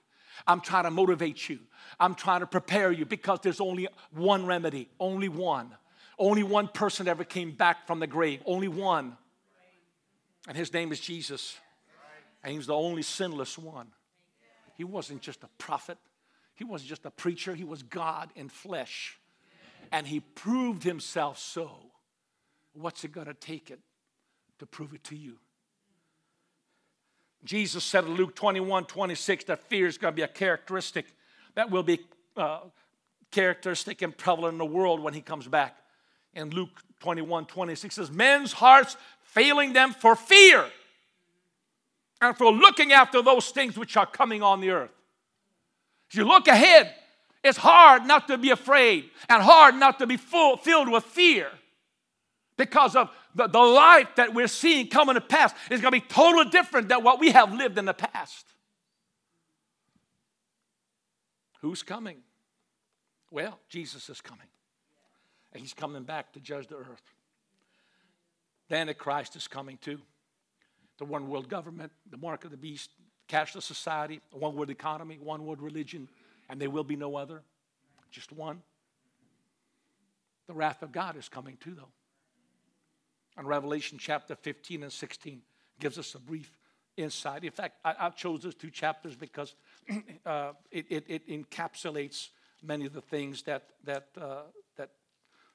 I'm trying to motivate you. I'm trying to prepare you because there's only one remedy, only one. Only one person ever came back from the grave, only one. And his name is Jesus. And he was the only sinless one. He wasn't just a prophet, he wasn't just a preacher, he was God in flesh. And he proved himself so. What's it going to take it to prove it to you? Jesus said in Luke 21 26 that fear is going to be a characteristic that will be uh, characteristic and prevalent in the world when he comes back. In Luke 21 26 says, Men's hearts failing them for fear and for looking after those things which are coming on the earth. As you look ahead, it's hard not to be afraid and hard not to be full, filled with fear because of the, the life that we're seeing coming to pass is going to be totally different than what we have lived in the past. Who's coming? Well, Jesus is coming. And he's coming back to judge the earth. The Antichrist is coming too. The one world government, the mark of the beast, cashless society, one world economy, one world religion, and there will be no other. Just one. The wrath of God is coming too, though on Revelation chapter 15 and 16 gives us a brief insight. In fact, I, I chose those two chapters because uh, it, it, it, encapsulates many of the things that, that, uh, that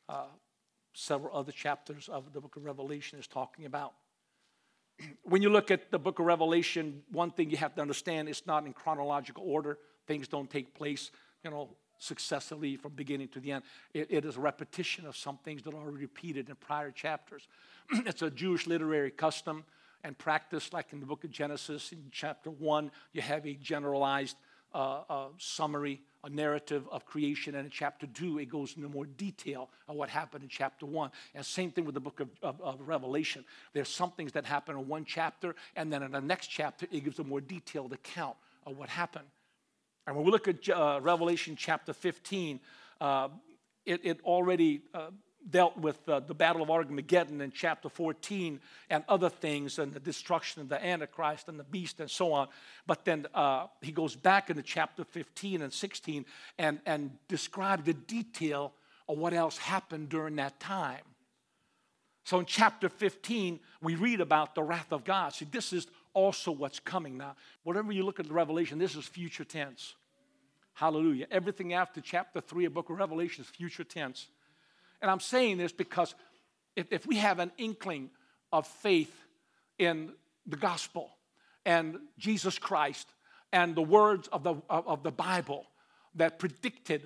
uh, several other chapters of the book of Revelation is talking about. when you look at the book of Revelation, one thing you have to understand it's not in chronological order. Things don't take place, you know, successively from beginning to the end. It, it is a repetition of some things that are repeated in prior chapters. it's a Jewish literary custom and practice, like in the book of Genesis, in chapter 1, you have a generalized uh, uh, summary, a narrative of creation, and in chapter 2, it goes into more detail of what happened in chapter 1. And same thing with the book of, of, of Revelation. There's some things that happen in one chapter, and then in the next chapter, it gives a more detailed account of what happened. And when we look at uh, Revelation chapter 15, uh, it, it, already uh, dealt with uh, the Battle of Armageddon in chapter 14 and other things and the destruction of the Antichrist and the beast and so on. But then uh, he goes back into chapter 15 and 16 and, and describes the detail of what else happened during that time. So in chapter 15, we read about the wrath of God. See, this is also what's coming now. Whatever you look at the Revelation, this is future tense. Hallelujah. Everything after chapter 3 of book of Revelation is future tense. And I'm saying this because if, if we have an inkling of faith in the gospel and Jesus Christ and the words of the, of the Bible that predicted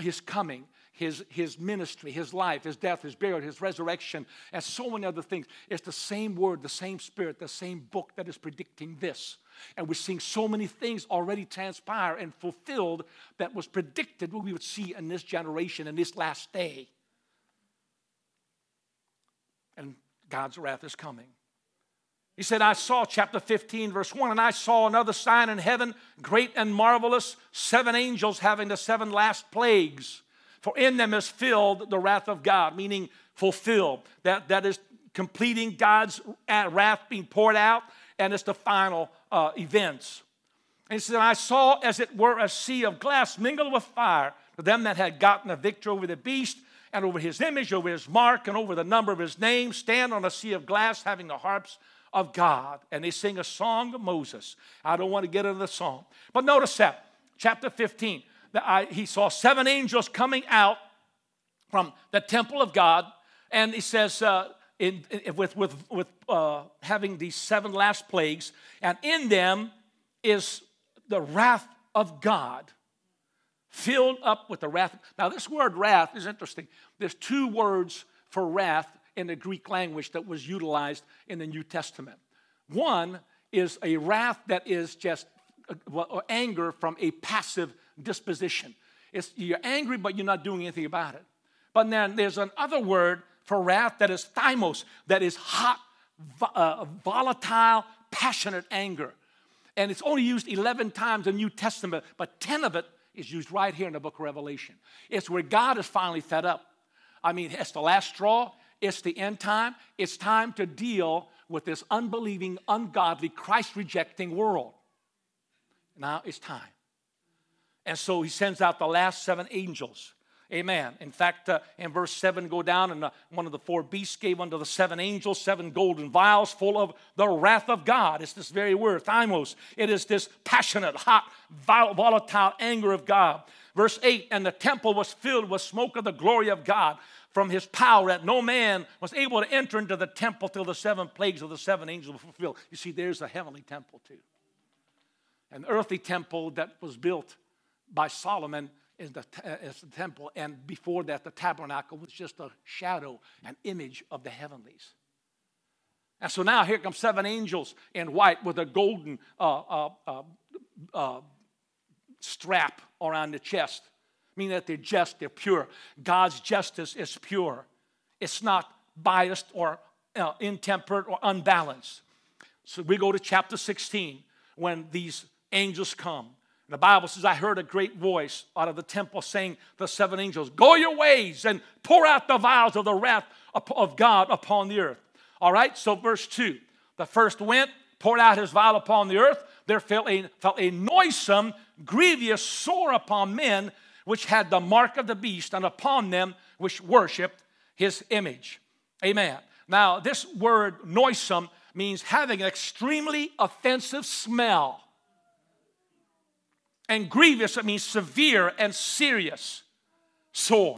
his coming, his, his ministry, his life, his death, his burial, his resurrection, and so many other things. It's the same word, the same spirit, the same book that is predicting this. And we're seeing so many things already transpire and fulfilled that was predicted what we would see in this generation, in this last day. And God's wrath is coming. He said, I saw, chapter 15, verse 1, and I saw another sign in heaven, great and marvelous, seven angels having the seven last plagues. For in them is filled the wrath of God, meaning fulfilled. That, that is completing God's wrath being poured out, and it's the final uh, events. And he said, I saw as it were a sea of glass mingled with fire for them that had gotten a victory over the beast and over his image, over his mark, and over the number of his name, stand on a sea of glass having the harps of God. And they sing a song of Moses. I don't want to get into the song. But notice that, chapter 15, that I, he saw seven angels coming out from the temple of God. And he says, uh, in, in, with, with, with uh, having these seven last plagues, and in them is the wrath of God filled up with the wrath. Now, this word wrath is interesting. There's two words for wrath in the Greek language that was utilized in the New Testament. One is a wrath that is just uh, anger from a passive disposition. It's, you're angry, but you're not doing anything about it. But then there's another word for wrath that is thymos, that is hot, uh, volatile, passionate anger. And it's only used 11 times in the New Testament, but 10 of it is used right here in the book of Revelation. It's where God is finally fed up. I mean, it's the last straw, it's the end time. It's time to deal with this unbelieving, ungodly, Christ rejecting world. Now it's time. And so he sends out the last seven angels Amen. In fact, uh, in verse 7, go down, and uh, one of the four beasts gave unto the seven angels seven golden vials full of the wrath of God. It's this very word, thymos. It is this passionate, hot, volatile anger of God. Verse 8, and the temple was filled with smoke of the glory of God from his power, that no man was able to enter into the temple till the seven plagues of the seven angels were fulfilled. You see, there's a heavenly temple too. An earthly temple that was built by Solomon is the, is the temple, and before that, the tabernacle was just a shadow, an image of the heavenlies. And so now here come seven angels in white with a golden uh, uh, uh, uh, strap around the chest, meaning that they're just, they're pure. God's justice is pure, it's not biased or uh, intemperate or unbalanced. So we go to chapter 16 when these angels come. The Bible says, I heard a great voice out of the temple saying, The seven angels, go your ways and pour out the vials of the wrath of God upon the earth. All right, so verse 2 the first went, poured out his vial upon the earth. There fell a, fell a noisome, grievous sore upon men which had the mark of the beast, and upon them which worshiped his image. Amen. Now, this word noisome means having an extremely offensive smell. And grievous, it means severe and serious, sore.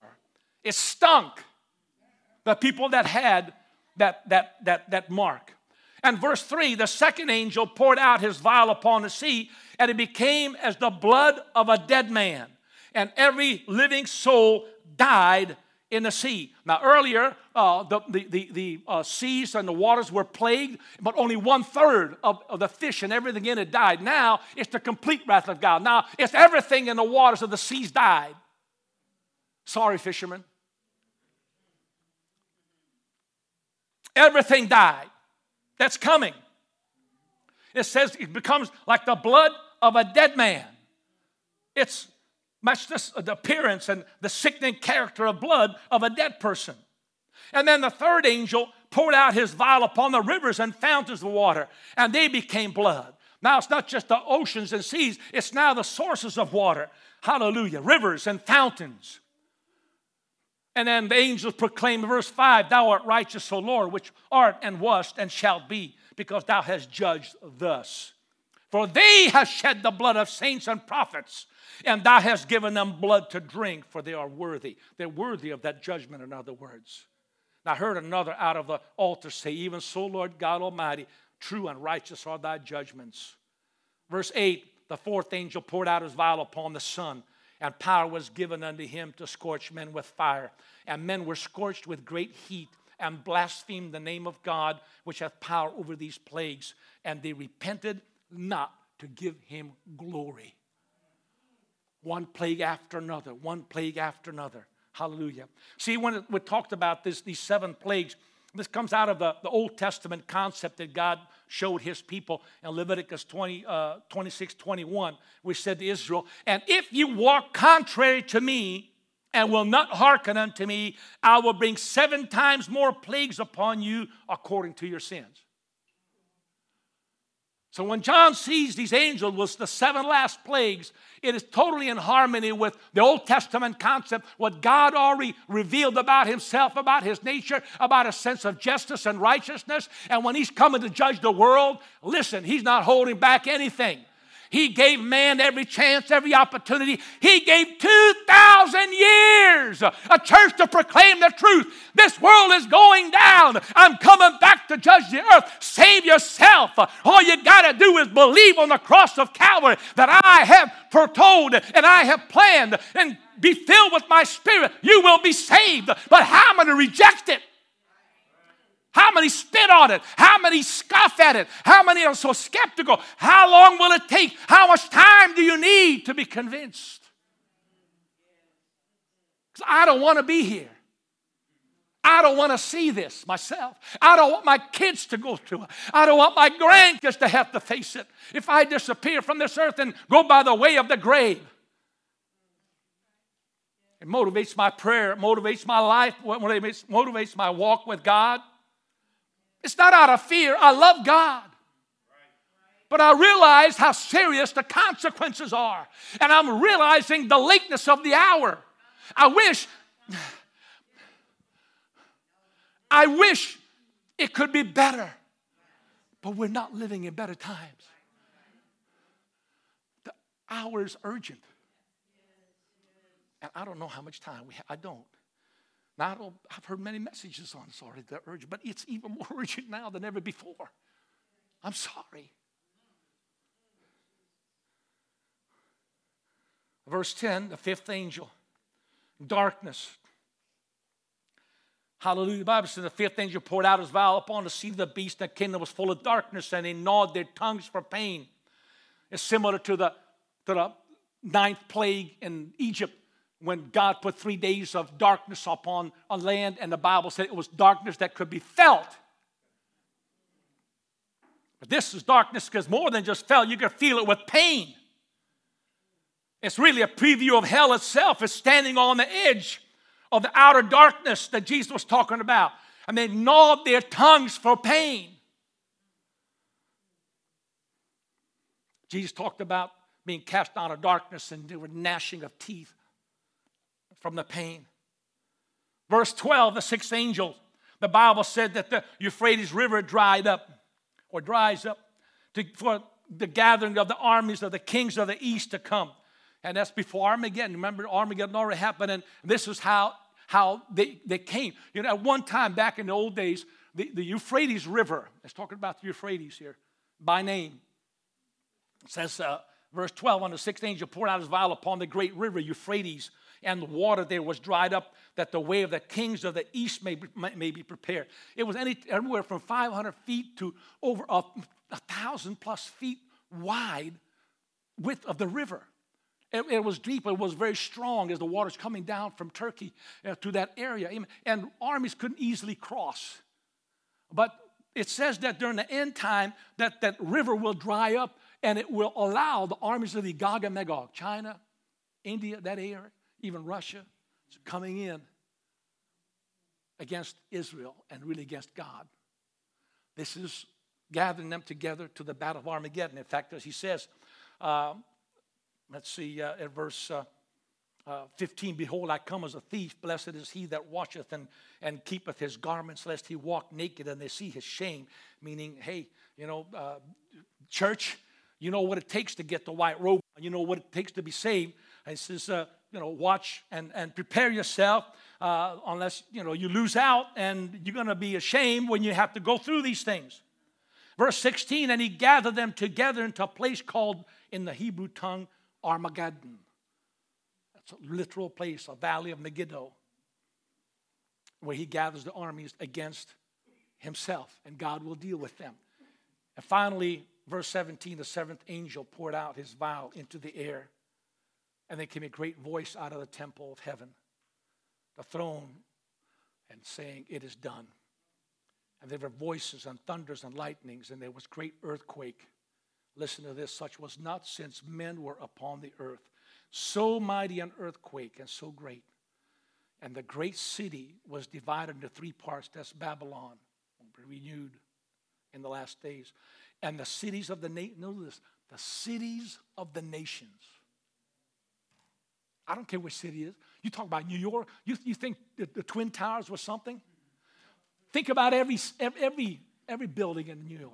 It stunk. The people that had that, that, that, that mark. And verse 3 the second angel poured out his vial upon the sea, and it became as the blood of a dead man. And every living soul died in the sea. Now, earlier, uh, the, the, the, the uh, seas and the waters were plagued, but only one third of, of the fish and everything in it died. Now, it's the complete wrath of God. Now, it's everything in the waters of the seas died. Sorry, fishermen. Everything died. That's coming. It says it becomes like the blood of a dead man. It's much this, the appearance and the sickening character of blood of a dead person. And then the third angel poured out his vial upon the rivers and fountains of water, and they became blood. Now it's not just the oceans and seas, it's now the sources of water. Hallelujah. Rivers and fountains. And then the angels proclaimed, verse 5 Thou art righteous, O Lord, which art and wast and shalt be, because thou hast judged thus. For they have shed the blood of saints and prophets and thou hast given them blood to drink, for they are worthy. They're worthy of that judgment, in other words. And I heard another out of the altar say, Even so, Lord God Almighty, true and righteous are thy judgments. Verse 8 The fourth angel poured out his vial upon the sun, and power was given unto him to scorch men with fire. And men were scorched with great heat and blasphemed the name of God, which hath power over these plagues. And they repented not to give him glory one plague after another, one plague after another. Hallelujah. See, when we talked about this, these seven plagues, This comes out of the, the Old Testament concept that God showed his people in Leviticus 20, uh, 26 21, which said to Israel, And if you walk contrary to me and will not hearken unto me, I will bring seven times more plagues upon you according to your sins. So when John sees these angels with the seven last plagues, it is totally in harmony with the Old Testament concept, what God already revealed about himself, about his nature, about a sense of justice and righteousness. And when he's coming to judge the world, listen, he's not holding back anything. He gave man every chance, every opportunity. He gave 2,000 years a church to proclaim the truth. This world is going down. I'm coming back to judge the earth. Save yourself. All you got to do is believe on the cross of Calvary that I have foretold and I have planned and be filled with my spirit. You will be saved. But how many reject it? How many spit on it? How many scoff at it? How many are so skeptical? How long will it take? How much time do you need to be convinced? Because I don't want to be here. I don't want to see this myself. I don't want my kids to go through it. I don't want my grandkids to have to face it. If I disappear from this earth and go by the way of the grave, it motivates my prayer, it motivates my life, it motivates my walk with God. It's not out of fear. I love God. But I realize how serious the consequences are. And I'm realizing the lateness of the hour. I wish, I wish it could be better. But we're not living in better times. The hour is urgent. And I don't know how much time we have. I don't. Now, I have heard many messages on sorry, that urgent, but it's even more urgent now than ever before. I'm sorry. Verse 10, the fifth angel, darkness. Hallelujah. The Bible says the fifth angel poured out his vial upon the seat of the beast, and the kingdom was full of darkness, and they gnawed their tongues for pain. It's similar to the, to the ninth plague in Egypt when God put three days of darkness upon a land, and the Bible said it was darkness that could be felt. But this is darkness because more than just felt, you can feel it with pain. It's really a preview of hell itself. It's standing on the edge of the outer darkness that Jesus was talking about. And they gnawed their tongues for pain. Jesus talked about being cast out of darkness and there were gnashing of teeth from the pain. Verse 12, the sixth angel, the Bible said that the Euphrates River dried up or dries up to, for the gathering of the armies of the kings of the east to come. And that's before Armageddon. Remember, Armageddon already happened, and this is how, how they, they came. You know, at one time back in the old days, the, the Euphrates River, it's talking about the Euphrates here by name. It says, uh, verse 12, on the sixth angel poured out his vial upon the great river Euphrates and the water there was dried up, that the way of the kings of the east may be, may be prepared. It was any, anywhere from 500 feet to over a, a thousand plus feet wide width of the river. It, it, was deep, it was very strong as the waters coming down from Turkey uh, to that area. And armies couldn't easily cross. But it says that during the end time, that, that river will dry up and it will allow the armies of the Gog and Magog, China, India, that area, even Russia, is coming in against Israel and really against God. This is gathering them together to the battle of Armageddon. In fact, as he says, uh, let's see, uh, at verse uh, uh, 15 Behold, I come as a thief. Blessed is he that watcheth and, and keepeth his garments, lest he walk naked and they see his shame. Meaning, hey, you know, uh, church, you know what it takes to get the white robe, you know what it takes to be saved. And he says, uh, you know, watch and, and prepare yourself uh, unless, you know, you lose out and you're going to be ashamed when you have to go through these things. Verse 16, and he gathered them together into a place called in the Hebrew tongue Armageddon. That's a literal place, a valley of Megiddo, where he gathers the armies against himself, and God will deal with them. And finally, verse 17, the seventh angel poured out his vial into the air. And there came a great voice out of the temple of heaven, the throne, and saying, It is done. And there were voices and thunders and lightnings, and there was great earthquake. Listen to this such was not since men were upon the earth. So mighty an earthquake and so great. And the great city was divided into three parts. That's Babylon, renewed in the last days. And the cities of the nation, notice this, the cities of the nations. I don't care which city it is. You talk about New York, you, you think the, the Twin Towers was something? Think about every, every, every building in New York,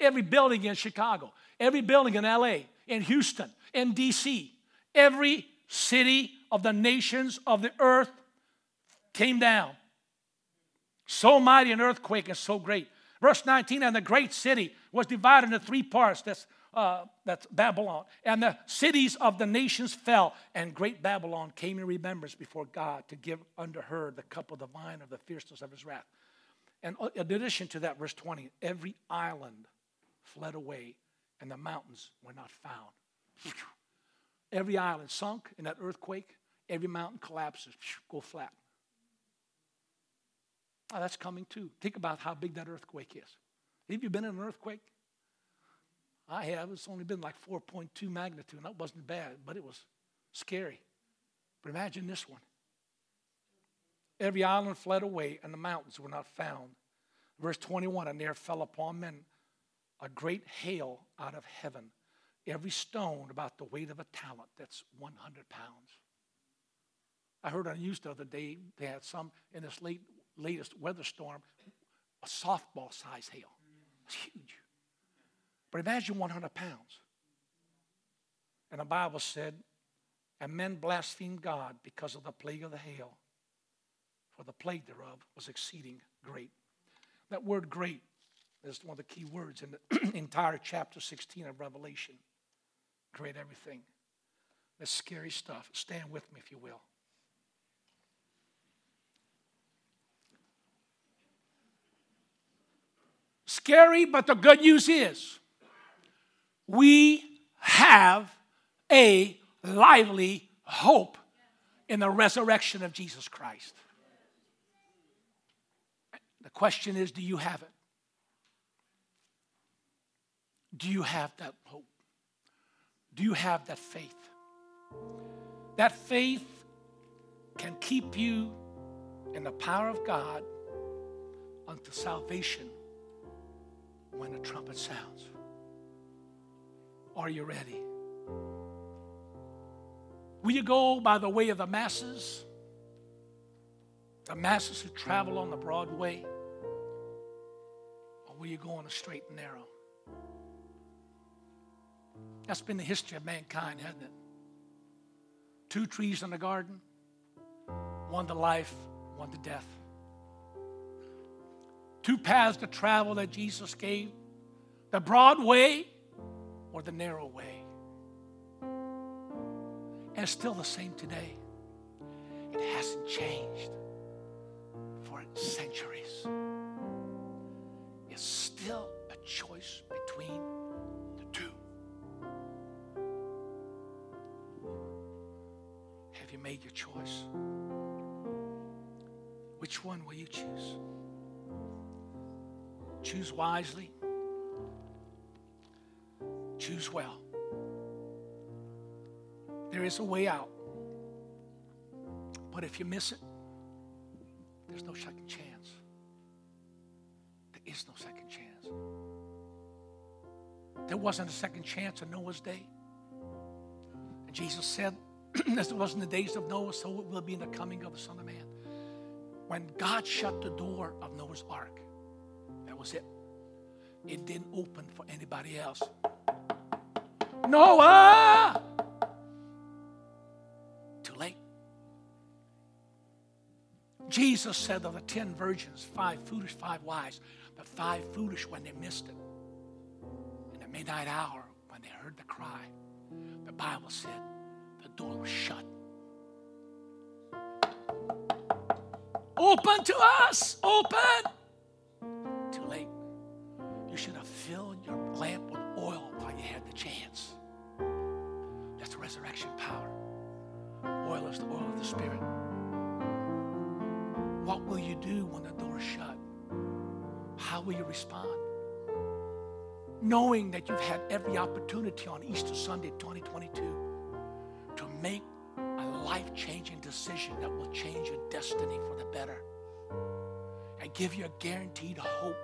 every building in Chicago, every building in LA, in Houston, in DC. Every city of the nations of the earth came down. So mighty an earthquake and so great. Verse 19, and the great city was divided into three parts. That's, uh, that's Babylon. And the cities of the nations fell, and great Babylon came in remembrance before God to give unto her the cup of the wine of the fierceness of his wrath. And uh, in addition to that, verse 20, every island fled away, and the mountains were not found. Every island sunk in that earthquake, every mountain collapses, go flat. Oh, that's coming too. Think about how big that earthquake is. Have you been in an earthquake? I have. It's only been like 4.2 magnitude. That wasn't bad, but it was scary. But imagine this one. Every island fled away, and the mountains were not found. Verse 21 And there fell upon men a great hail out of heaven, every stone about the weight of a talent. That's 100 pounds. I heard on the news the other day they had some in this late latest weather storm, a softball size hail. It's huge. But imagine 100 pounds. And the Bible said, and men blasphemed God because of the plague of the hail, for the plague thereof was exceeding great. That word great is one of the key words in the entire chapter 16 of Revelation. Great everything. That's scary stuff. Stand with me, if you will. Scary, but the good news is we have a lively hope in the resurrection of Jesus Christ. The question is do you have it? Do you have that hope? Do you have that faith? That faith can keep you in the power of God unto salvation when the trumpet sounds. Are you ready? Will you go by the way of the masses? The masses who travel on the broad way? Or will you go on the straight and narrow? That's been the history of mankind, hasn't it? Two trees in the garden, one to life, one to death two paths to travel that Jesus gave the broad way or the narrow way. And it's still the same today. It hasn't changed for centuries. It's still a choice between the two. Have you made your choice? Which one will you choose? Choose wisely. Choose well. There is a way out. But if you miss it, there's no second chance. There is no second chance. There wasn't a second chance in Noah's day. And Jesus said, as it was in the days of Noah, so it will be in the coming of the Son of Man. When God shut the door of Noah's ark, that was it. It didn't open for anybody else. Noah! Too late. Jesus said of the ten virgins, five foolish, five wise, but five foolish when they missed it. In the midnight hour, when they heard the cry, the Bible said the door was shut. Open to us! Open! Knowing that you've had every opportunity on Easter Sunday 2022 to make a life changing decision that will change your destiny for the better and give you a guaranteed hope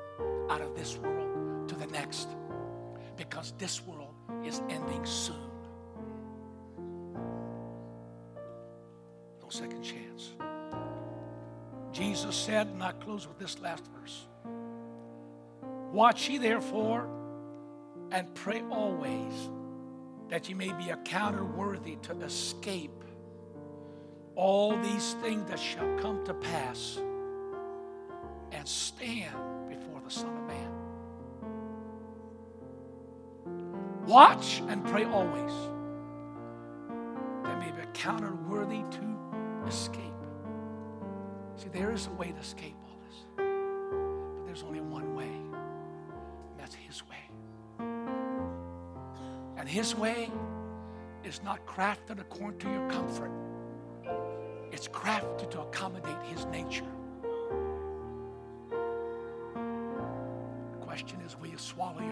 out of this world to the next because this world is ending soon. No second chance. Jesus said, and I close with this last verse Watch ye therefore and pray always that ye may be accounted worthy to escape all these things that shall come to pass and stand before the Son of Man. Watch and pray always that may be accounted worthy to escape. See, there is a way to escape all this, but there's only one His way is not crafted according to your comfort, it's crafted to accommodate His nature. The question is will you swallow